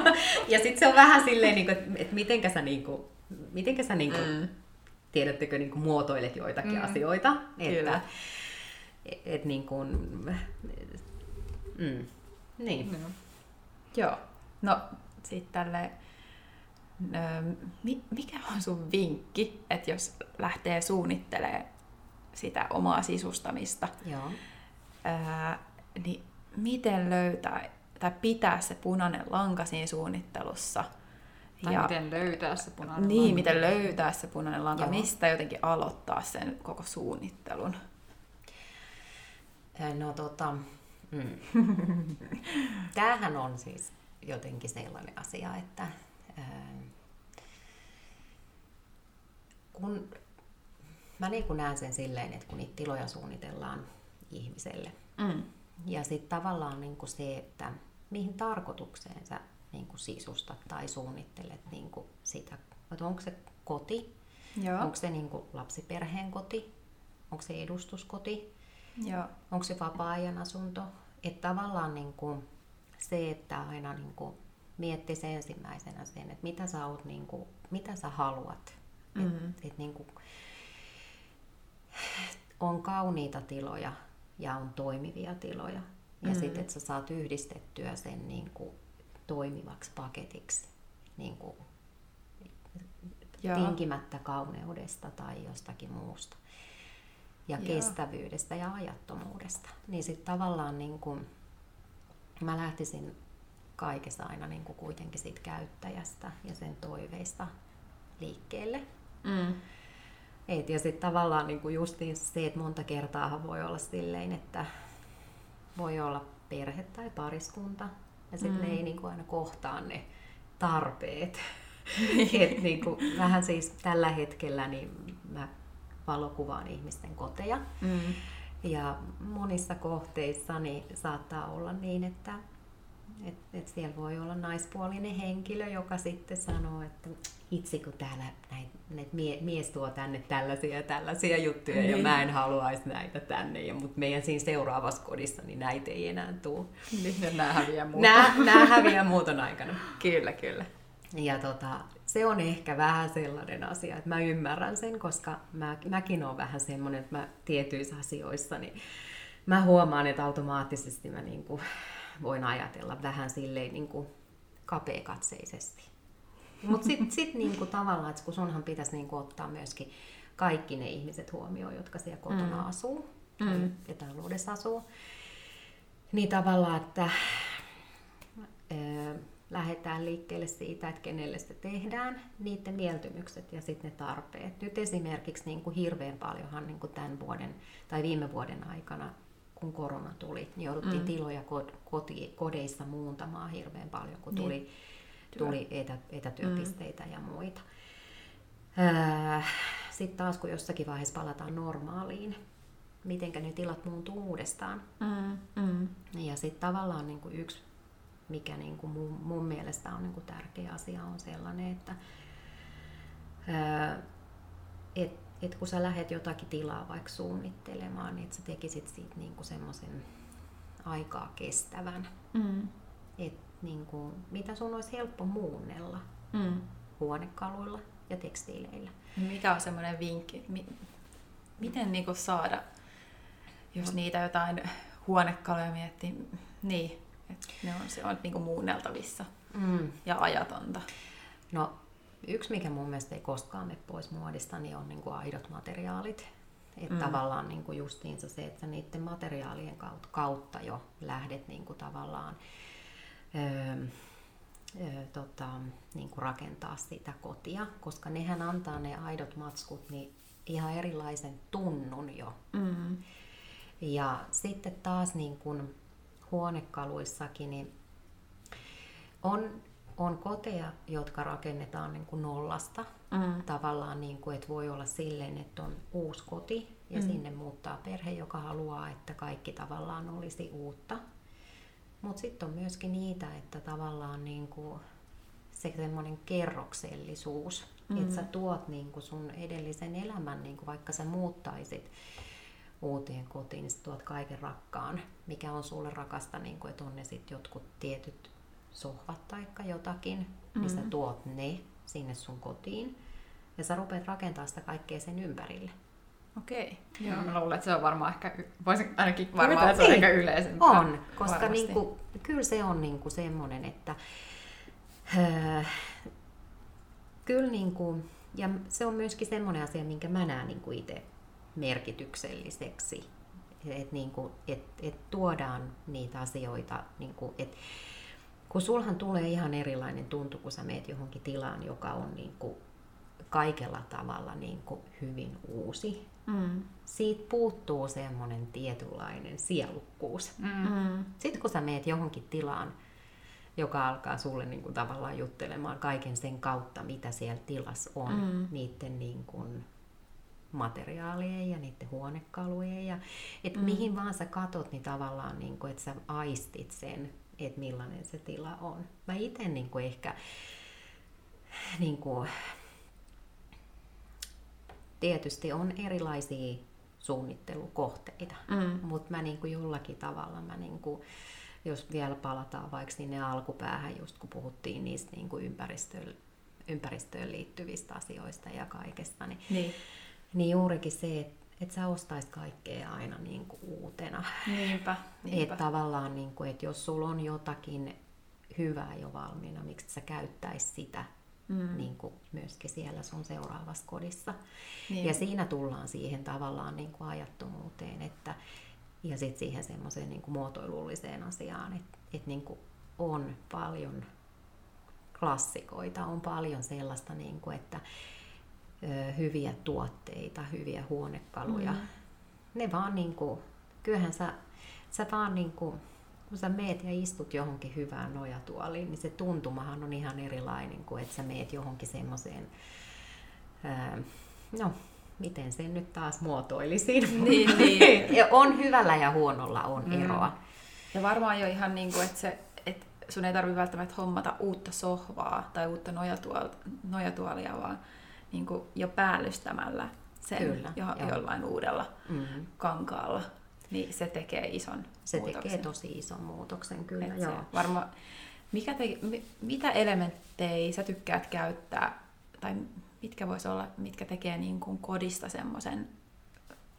ja sitten se on vähän silleen, niin kuin, että mitenkä sä, niin kuin, mitenkä sä niin kuin, mm. Tiedättekö, niin kuin, muotoilet joitakin mm. asioita. Kyllä. Että, et, et, niin kuin, mm, niin. Mm. Joo. No, sitten tälle mikä on sun vinkki, että jos lähtee suunnittelemaan sitä omaa sisustamista, Joo. Ää, niin miten löytää tai pitää se punainen lanka siinä suunnittelussa? Tai ja, miten löytää se punainen Niin, lanka. miten löytää se punainen lanka, Joo. mistä jotenkin aloittaa sen koko suunnittelun? No tota, mm. tämähän on siis jotenkin sellainen asia, että kun mä niin kuin näen sen silleen, että kun niitä tiloja suunnitellaan ihmiselle, mm. ja sitten tavallaan niin kuin se, että mihin tarkoitukseen sä niin kuin sisustat tai suunnittelet niin kuin sitä, että onko se koti, Joo. onko se niin kuin lapsiperheen koti, onko se edustuskoti, Joo. onko se vapaa-ajan asunto, että tavallaan niin kuin se, että aina niin kuin miettisi ensimmäisenä sen, että mitä sä, oot, niin kuin, mitä sä haluat Mm-hmm. Et, et niin kuin, on kauniita tiloja ja on toimivia tiloja. Ja mm-hmm. sitten, että sä saat yhdistettyä sen niin kuin, toimivaksi paketiksi. Niin kuin, tinkimättä kauneudesta tai jostakin muusta. Ja Joo. kestävyydestä ja ajattomuudesta. Niin sitten tavallaan niin kuin, mä lähtisin kaikessa aina niin kuin kuitenkin siitä käyttäjästä ja sen toiveista liikkeelle. Mm. Et, ja sitten tavallaan niin kuin justiin se, että monta kertaa voi olla silleen, että voi olla perhe tai pariskunta, ja sitten mm. ne ei niin kuin aina kohtaa ne tarpeet. Et niin kuin, vähän siis tällä hetkellä niin mä valokuvaan ihmisten koteja. Mm. Ja monissa kohteissa niin saattaa olla niin, että et, et siellä voi olla naispuolinen henkilö, joka sitten sanoo, että itse kun täällä näitä, näitä mie, mies tuo tänne tällaisia ja tällaisia juttuja niin. ja mä en haluaisi näitä tänne, ja, mutta meidän siinä seuraavassa kodissa niin näitä ei enää tule. Niin, nämä häviää muuton. Nämä, nämä häviää muuton aikana. kyllä, kyllä. Ja tota, se on ehkä vähän sellainen asia, että mä ymmärrän sen, koska mä, mäkin olen vähän semmoinen, että mä tietyissä asioissa, niin mä huomaan, että automaattisesti mä niin kuin voin ajatella vähän silleen niin kuin kapeakatseisesti. Mutta sitten sit niinku tavallaan, että kun sunhan pitäisi niinku ottaa myöskin kaikki ne ihmiset huomioon, jotka siellä kotona mm. asuu, mm. etäluudessa asuu, niin tavallaan, että ö, lähdetään liikkeelle siitä, että kenelle se tehdään, niiden mieltymykset ja sitten ne tarpeet. Nyt esimerkiksi niin kuin hirveän paljonhan niin kuin tämän vuoden tai viime vuoden aikana, kun korona tuli, niin jouduttiin mm. tiloja koti, kodeissa muuntamaan hirveän paljon, kun tuli, niin. tuli etä, etätyöpisteitä mm. ja muita. Sitten taas, kun jossakin vaiheessa palataan normaaliin, miten ne tilat muuntuu uudestaan. Mm, mm. Ja sitten tavallaan niin kuin yksi mikä niin kuin mun, mun mielestä on niin kuin tärkeä asia, on sellainen, että et, et kun sä lähdet jotakin tilaa vaikka suunnittelemaan, niin että sä tekisit siitä niin kuin semmoisen aikaa kestävän. Mm. Et niin kuin, mitä sun olisi helppo muunnella mm. huonekaluilla ja tekstiileillä. Mikä on semmoinen vinkki? Miten niin kuin saada, jos no. niitä jotain huonekaluja miettii, niin et ne on, se on niinku muunneltavissa mm. ja ajatonta. No yksi, mikä mun mielestä ei koskaan mene pois muodista, niin on niinku aidot materiaalit. Että mm. tavallaan niinku justiinsa se, että niiden materiaalien kautta jo lähdet niinku tavallaan öö, öö, tota, niinku rakentaa sitä kotia, koska nehän antaa ne aidot matskut niin ihan erilaisen tunnun jo. Mm. Ja sitten taas niin kun, huonekaluissakin, niin on, on koteja, jotka rakennetaan niin kuin nollasta. Mm. Tavallaan, niin kuin, että voi olla silleen, että on uusi koti ja mm. sinne muuttaa perhe, joka haluaa, että kaikki tavallaan olisi uutta. Mutta sitten on myöskin niitä, että tavallaan niin kuin se semmoinen kerroksellisuus, mm. että sä tuot niin kuin sun edellisen elämän, niin kuin vaikka sä muuttaisit uuteen kotiin, niin tuot kaiken rakkaan, mikä on sulle rakasta, niin kuin, että on ne sitten jotkut tietyt sohvat tai jotakin, mm-hmm. niin sä mm. tuot ne sinne sun kotiin ja sä rupeat rakentaa sitä kaikkea sen ympärille. Okei. Okay. Joo, mä luulen, että se on varmaan ehkä, voisin ainakin varmaan, että se on ehkä yleisempää. On, koska niinku, kyllä se on niinku semmoinen, että öö, kyllä niinku, ja se on myöskin semmoinen asia, minkä mä näen niinku itse merkitykselliseksi. Että niinku, et, et tuodaan niitä asioita, niinku, et, kun sulhan tulee ihan erilainen tuntu, kun sä meet johonkin tilaan, joka on niinku kaikella tavalla niinku hyvin uusi. Mm. Siitä puuttuu semmoinen tietynlainen sielukkuus. Mm. Sitten kun sä meet johonkin tilaan, joka alkaa sulle niin kuin tavallaan juttelemaan kaiken sen kautta, mitä siellä tilassa on, mm. niiden niin kuin materiaalien ja niiden huonekalujen. Ja, et mm. mihin vaan sä katot, niin tavallaan, niin kuin, että sä aistit sen, että millainen se tila on. Mä itse niin kuin ehkä niin kuin, tietysti on erilaisia suunnittelukohteita, mm. mutta mä niin kuin jollakin tavalla mä niin kuin, jos vielä palataan vaikka sinne alkupäähän, just kun puhuttiin niistä niin kuin ympäristöön, ympäristöön liittyvistä asioista ja kaikesta, niin, niin niin juurikin se, että et sä ostaisit kaikkea aina niin kuin uutena. Niinpä, niinpä. Että tavallaan, niin kuin, että jos sulla on jotakin hyvää jo valmiina, miksi sä käyttäis sitä mm. niin kuin myöskin siellä sun seuraavassa kodissa. Niin. Ja siinä tullaan siihen tavallaan niin kuin ajattomuuteen, että, ja sitten siihen semmoiseen niin kuin muotoilulliseen asiaan, että, että niin kuin on paljon klassikoita, on paljon sellaista, niin kuin, että hyviä tuotteita, hyviä huonekaluja. Mm. Ne vaan niinku, kyllähän sä, sä vaan niinku, kun sä meet ja istut johonkin hyvään nojatuoliin, niin se tuntumahan on ihan erilainen kuin että sä meet johonkin semmoiseen, no miten sen nyt taas muotoilisin. Niin, niin. on hyvällä ja huonolla on mm. eroa. Ja varmaan jo ihan niin kuin, että se, että sun ei tarvitse välttämättä hommata uutta sohvaa tai uutta nojatuolia, vaan niin kuin jo päällystämällä sen Kyllä, jo, jollain uudella mm-hmm. kankaalla, niin se tekee ison se muutoksen. tekee tosi ison muutoksen, kyllä. Et joo. Varma, mikä te, mitä elementtejä sä tykkäät käyttää, tai mitkä vois olla, mitkä tekee niin kuin kodista semmoisen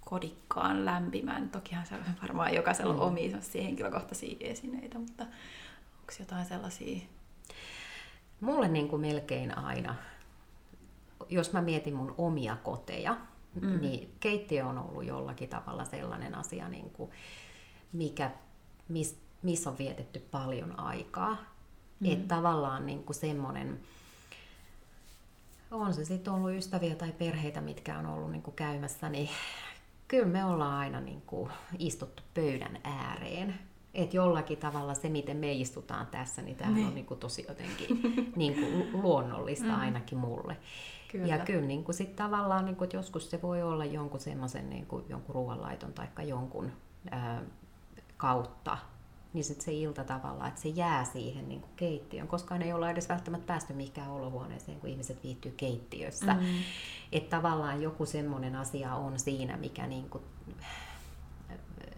kodikkaan, lämpimän. Tokihan se on varmaan jokaisella mm. omia henkilökohtaisia esineitä, mutta onko jotain sellaisia mulle niin kuin melkein aina, jos mä mietin mun omia koteja, mm. niin keittiö on ollut jollakin tavalla sellainen asia, niin kuin, mikä, miss, missä on vietetty paljon aikaa. Mm. Että tavallaan niin kuin semmoinen, on se sitten ollut ystäviä tai perheitä, mitkä on ollut niin kuin käymässä, niin kyllä me ollaan aina niin kuin istuttu pöydän ääreen. Että jollakin tavalla se, miten me istutaan tässä, niin tämä on niin kuin tosi jotenkin niin kuin luonnollista mm. ainakin mulle. Kyllä. Ja kyllä niin kuin sit tavallaan, niin kuin, että joskus se voi olla jonkun semmoisen niin kuin, jonkun ruoanlaiton tai jonkun ää, kautta, niin sit se ilta tavallaan, että se jää siihen niin kuin keittiön, koska ei olla edes välttämättä päästy mihinkään olohuoneeseen, kun ihmiset viihtyy keittiössä. Mm. Että tavallaan joku semmoinen asia on siinä, mikä, niin kuin,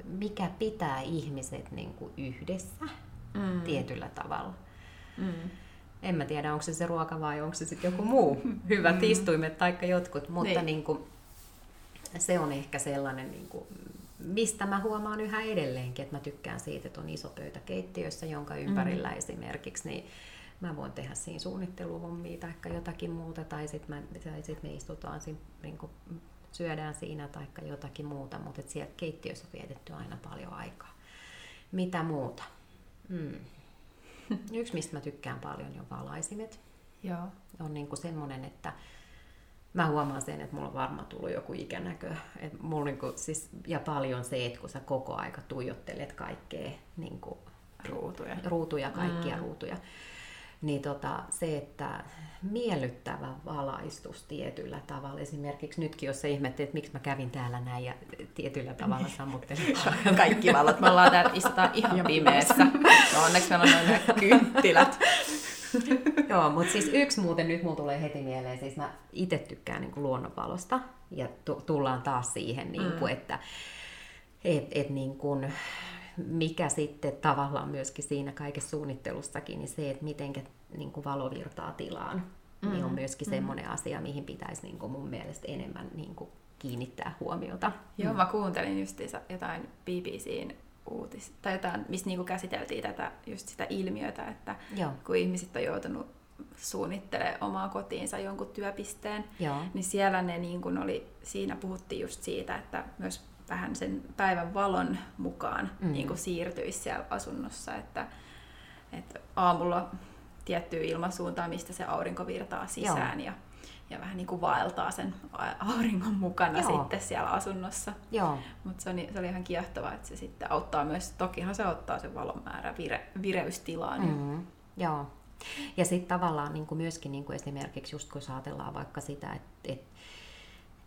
mikä pitää ihmiset niin kuin yhdessä mm. tietyllä tavalla. Mm. En mä tiedä, onko se se ruoka vai onko se sitten joku muu hyvät mm. istuimet tai jotkut, mutta niin. Niin kuin, se on ehkä sellainen niin kuin, mistä mä huomaan yhä edelleenkin, että mä tykkään siitä, että on iso pöytä keittiössä, jonka ympärillä mm. esimerkiksi, niin mä voin tehdä siinä suunnitteluhommia tai jotakin muuta, tai sitten sit me istutaan siinä, niin kuin syödään siinä tai jotakin muuta, mutta siellä keittiössä on vietetty aina paljon aikaa. Mitä muuta? Mm. Yksi, mistä mä tykkään paljon, on valaisimet. Joo. On niin kuin semmoinen, että mä huomaan sen, että mulla on varmaan tullut joku ikänäkö. Et mulla niinku, siis, ja paljon se, että kun sä koko aika tuijottelet kaikkea niinku, ruutuja. ruutuja, kaikkia mm. ruutuja. Niin tota, se, että miellyttävä valaistus tietyllä tavalla. Esimerkiksi nytkin, jos sä ihmettelet, että miksi mä kävin täällä näin ja tietyllä tavalla sammuttelin. Kaikki valot. Me ollaan täällä, istutaan ihan pimeässä. No onneksi meillä on noin kynttilät. Joo, mutta siis yksi muuten nyt mulla tulee heti mieleen, siis mä itse tykkään niin luonnonvalosta ja tu- tullaan taas siihen, niin kuin, mm. että et, et niin kuin, mikä sitten tavallaan myöskin siinä kaikessa suunnittelussakin, niin se, että miten niin kuin valo virtaa tilaan, mm. niin on mm. myöskin mm. semmoinen asia, mihin pitäisi niin kuin mun mielestä enemmän niin kuin kiinnittää huomiota. Joo, mm. mä kuuntelin justiinsa jotain BBCn uutis, tai jotain, missä niinku käsiteltiin tätä, just sitä ilmiötä, että Joo. kun ihmiset on joutunut suunnittelemaan omaa kotiinsa jonkun työpisteen, Joo. niin siellä ne niin kun oli, siinä puhuttiin just siitä, että myös vähän sen päivän valon mukaan mm. niin siirtyisi siellä asunnossa, että, että aamulla tiettyä ilmansuuntaa, mistä se aurinko virtaa sisään Joo. ja ja vähän niin kuin vaeltaa sen auringon mukana Joo. sitten siellä asunnossa. Mutta se, oli, se oli ihan kiehtovaa, että se sitten auttaa myös, tokihan se auttaa sen valon määrä vire, vireystilaan. Mm-hmm. Joo. Ja sitten tavallaan niin kuin myöskin niin kuin esimerkiksi just kun ajatellaan vaikka sitä, että et,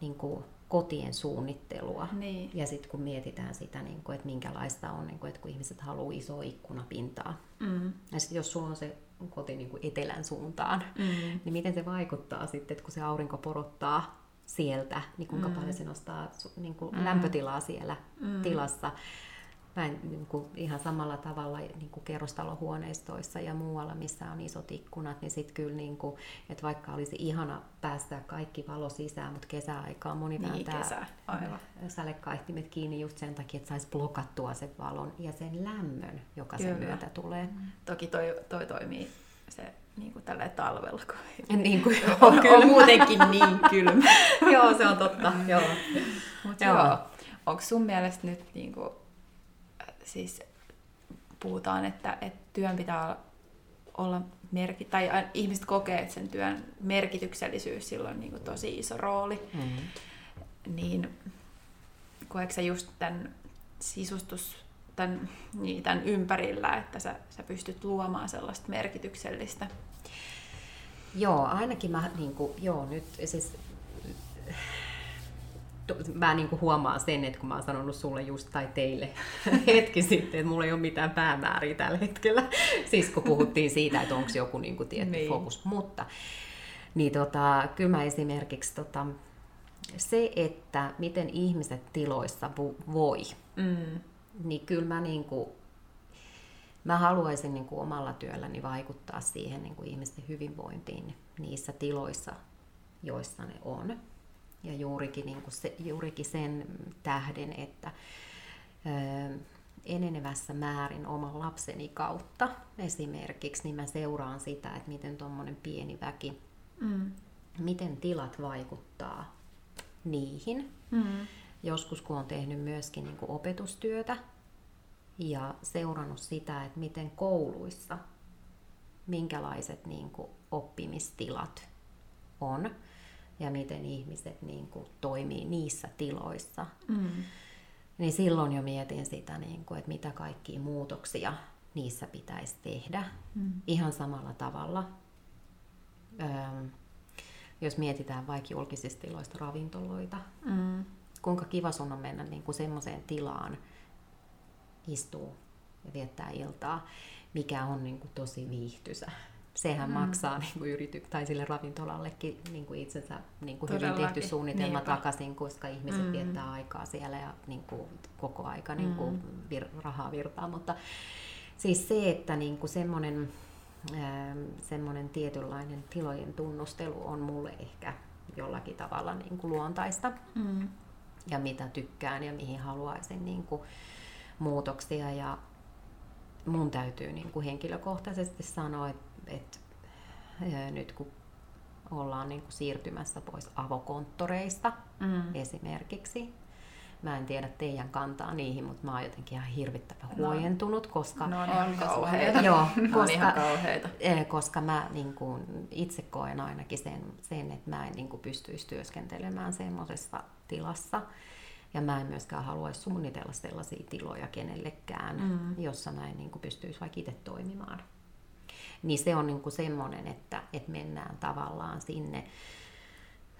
niin kuin kotien suunnittelua. Niin. Ja sitten kun mietitään sitä, niin kuin, että minkälaista on, niin kuin, että kun ihmiset haluaa isoa ikkunapintaa. Mm. Ja sitten jos sulla on se koti niin kuin etelän suuntaan, mm. niin miten se vaikuttaa sitten, että kun se aurinko porottaa sieltä, niin kuinka mm. paljon se nostaa niin kuin mm. lämpötilaa siellä mm. tilassa. Mä en, niin kuin, ihan samalla tavalla niin kuin kerrostalohuoneistoissa ja muualla, missä on isot ikkunat, niin sitten kyllä, niin kuin, että vaikka olisi ihana päästää kaikki valo sisään, mutta kesäaikaan moni niin, vääntää kesä. Aivan. sälekaihtimet kiinni just sen takia, että saisi blokattua sen valon ja sen lämmön, joka kyllä. sen myötä tulee. Mm. Toki toi, toi toimii se niin kuin tällä talvella, kun niin kuin, on, on muutenkin niin kylmä. joo, se on totta. joo. Mut joo. joo. Onko sun mielestä nyt niin kuin, siis puhutaan, että, että työn pitää olla merki, tai ihmiset kokee, että sen työn merkityksellisyys sillä on niin kuin tosi iso rooli, mm-hmm. niin koetko just tämän sisustus, tämän, niin, tämän ympärillä, että sä, sä pystyt luomaan sellaista merkityksellistä? Joo, ainakin mä niin kuin, joo, nyt siis mä niin kuin huomaan sen, että kun mä oon sanonut sulle just tai teille hetki sitten, että mulla ei ole mitään päämääriä tällä hetkellä. Siis kun puhuttiin siitä, että onko joku niin kuin tietty niin. fokus. Mutta niin tota, kyllä mä esimerkiksi tota, se, että miten ihmiset tiloissa voi, mm. niin kyllä mä niin kuin, mä haluaisin niin kuin omalla työlläni vaikuttaa siihen niin kuin ihmisten hyvinvointiin niissä tiloissa, joissa ne on. Ja juurikin, niin kuin se, juurikin sen tähden, että ö, enenevässä määrin oman lapseni kautta esimerkiksi, niin mä seuraan sitä, että miten tuommoinen pieni väki, mm. miten tilat vaikuttaa niihin. Mm. Joskus kun on tehnyt myöskin niin kuin opetustyötä ja seurannut sitä, että miten kouluissa, minkälaiset niin kuin oppimistilat on ja miten ihmiset niin kuin toimii niissä tiloissa. Mm niin silloin jo mietin sitä, niin kuin, että mitä kaikkia muutoksia niissä pitäisi tehdä mm. ihan samalla tavalla. Öö, jos mietitään vaikka julkisista tiloista ravintoloita, mm. kuinka kiva sun on mennä niin kuin semmoiseen tilaan, istuu ja viettää iltaa, mikä on niin kuin tosi viihtyisä sehän mm. maksaa niin kuin yrity- tai sille ravintolallekin niin kuin itsensä niin kuin hyvin tehty suunnitelma Niinpä. takaisin, koska ihmiset mm. viettää aikaa siellä ja niin kuin koko aika niin kuin mm. vir- rahaa virtaa. Mutta siis se, että niin kuin semmoinen, äh, semmoinen tietynlainen tilojen tunnustelu on mulle ehkä jollakin tavalla niin kuin luontaista. Mm. Ja mitä tykkään ja mihin haluaisin niin kuin muutoksia. Ja mun täytyy niin kuin henkilökohtaisesti sanoa, että et, nyt kun ollaan niin kuin siirtymässä pois avokonttoreista mm. esimerkiksi, Mä en tiedä teidän kantaa niihin, mutta mä oon jotenkin ihan hirvittävän no. huojentunut, koska... No, on ihan kauheita. Joo, koska, on ihan kauheita. Koska mä niin kuin, itse koen ainakin sen, sen että mä en niin kuin, pystyisi työskentelemään semmoisessa tilassa. Ja mä en myöskään haluaisi suunnitella sellaisia tiloja kenellekään, mm. jossa mä en niin kuin, pystyisi vaikka itse toimimaan. Niin se on niin kuin semmoinen, että, että mennään tavallaan sinne.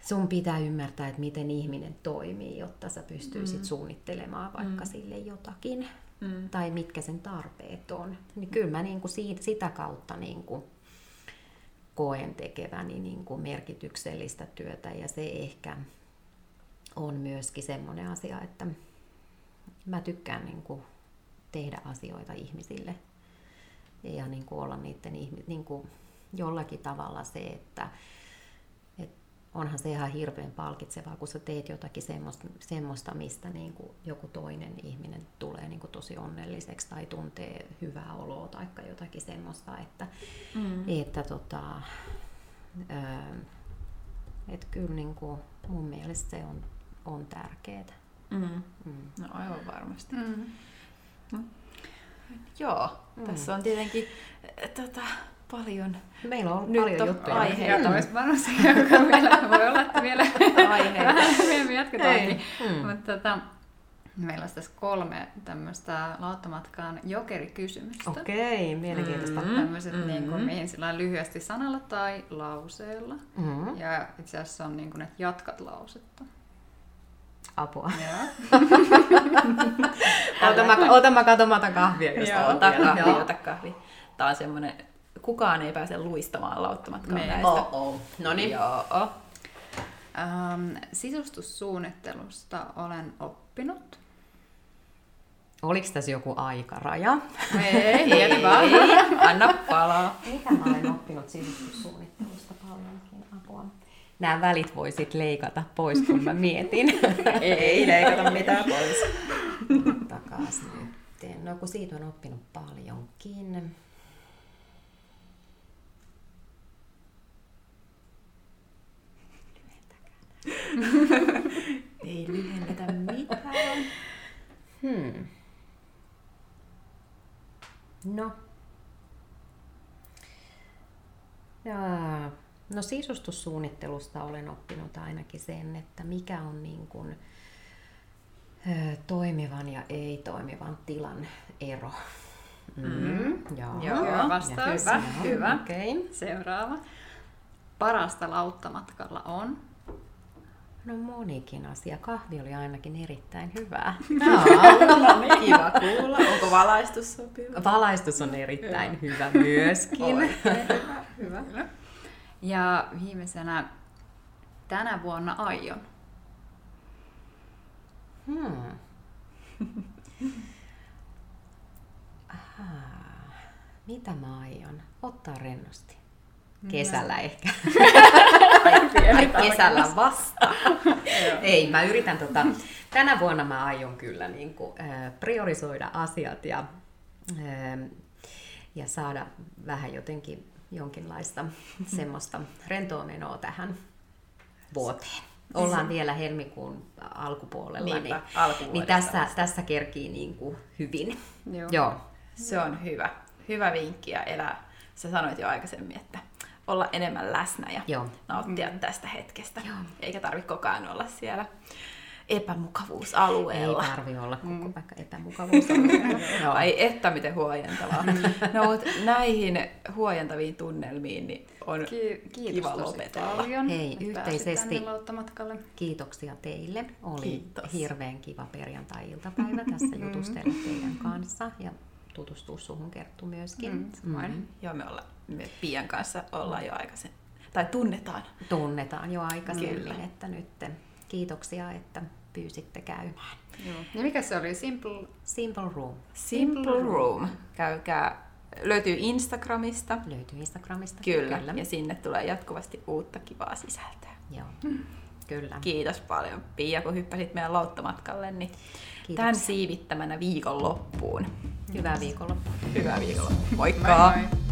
Sun pitää ymmärtää, että miten ihminen toimii, jotta sä pystyisit mm. suunnittelemaan vaikka mm. sille jotakin. Mm. Tai mitkä sen tarpeet on. Niin kyllä mä niin kuin siitä, sitä kautta niin kuin koen tekeväni niin kuin merkityksellistä työtä. Ja se ehkä on myöskin semmoinen asia, että mä tykkään niin kuin tehdä asioita ihmisille ja niin kuin olla niiden niin kuin jollakin tavalla se, että et onhan se ihan hirveän palkitsevaa, kun sä teet jotakin semmoista, semmoista mistä niin kuin joku toinen ihminen tulee niin kuin tosi onnelliseksi tai tuntee hyvää oloa tai jotakin semmoista, että, mm. että tota, että kyllä niin kuin mun mielestä se on, on tärkeää. Mm. Mm. No aivan varmasti. Mm. Mm. Joo, mm. tässä on tietenkin äh, tota, paljon Meillä on nyt paljon on juttuja. aiheita. Ja olisi varmasti, joka vielä, voi olla, että vielä aiheita. vielä jatketaankin. Mm. Mutta tota, meillä olisi tässä kolme tämmöistä lauttomatkaan jokerikysymystä. Okei, mielenkiintoista. Mm. Tämmöiset, mm-hmm. niin kuin, mihin sillä lyhyesti sanalla tai lauseella. Mm-hmm. Ja itse asiassa on niin kuin, että jatkat lausetta. Apua. ota, mä, ota mä katon, mä otan kahvia. Jos Joo, ota kahvia, ota kahvia. Tää on semmonen, kukaan ei pääse luistamaan lauttamatkaan Me. näistä. Oh, oh. No niin. Joo. Um, sisustussuunnittelusta olen oppinut. Oliko tässä joku aikaraja? Ei, ei, vaan. Anna palaa. Mitä mä olen oppinut sisustussuunnittelusta paljonkin apua? Nämä välit voisit leikata pois, kun mä mietin. Ei leikata mitään pois. Takas nyt. No kun siitä on oppinut paljonkin. Ei lyhennetä mitään. Hmm. No. Jaa. No sisustussuunnittelusta olen oppinut ainakin sen, että mikä on niin kuin, toimivan ja ei-toimivan tilan ero. Mm. Mm. Joo. Joo, vastaus. Hyvä, hyvä. Okay. Seuraava. Parasta lauttamatkalla on? No monikin asia. Kahvi oli ainakin erittäin hyvää. no niin, kiva kuulla. Onko valaistus sopiva? Valaistus on erittäin hyvä, hyvä myöskin. Oikein hyvä, hyvä. Ja viimeisenä, tänä vuonna aion. Hmm. Mitä mä aion? Ottaa rennosti. Kesällä no. ehkä. Ai, kesällä vasta. Ei, mä yritän tota, tänä vuonna mä aion kyllä niin kuin, äh, priorisoida asiat ja, äh, ja saada vähän jotenkin jonkinlaista semmoista rentoa menoa tähän vuoteen. Ollaan vielä helmikuun alkupuolella, Niinpä, niin, niin tässä, tässä kerkii niin kuin hyvin. Joo. Joo. Se on hyvä. Hyvä vinkki ja elää. Sä sanoit jo aikaisemmin, että olla enemmän läsnä ja Joo. nauttia tästä hetkestä. Joo. Eikä tarvitse koko ajan olla siellä Ei epämukavuusalueella. tarvi olla koko vaikka epämukavuus. Joo. Ai että miten huojentavaa. no mutta näihin huojentaviin tunnelmiin niin on Ki- kiitos kiva tosi lopetella. paljon. Hei, yhteisesti-. Kiitoksia teille. Oli Kiitos. hirveän kiva perjantai-iltapäivä tässä jutustella teidän kanssa ja tutustua suhun Kerttu myöskin. Mm, samoin. Joo, me, olla, me Pian kanssa ollaan jo aikaisemmin. Tai tunnetaan. Tunnetaan jo aikaisemmin, Kyllä. että nyt kiitoksia, että pyysitte käymään. Joo. Ja mikä se oli? Simple... Simple Room Simple Room. Käykää. Löytyy Instagramista. löytyy Instagramista. Kyllä. Kyllä. Ja sinne tulee jatkuvasti uutta kivaa sisältöä. Joo. Kyllä. Kiitos paljon Pia, kun hyppäsit meidän lauttamatkalle. Niin Kiitoksia. tämän siivittämänä viikonloppuun. Hyvää viikonloppua. Hyvää viikonloppua. Moi Moikka! moi!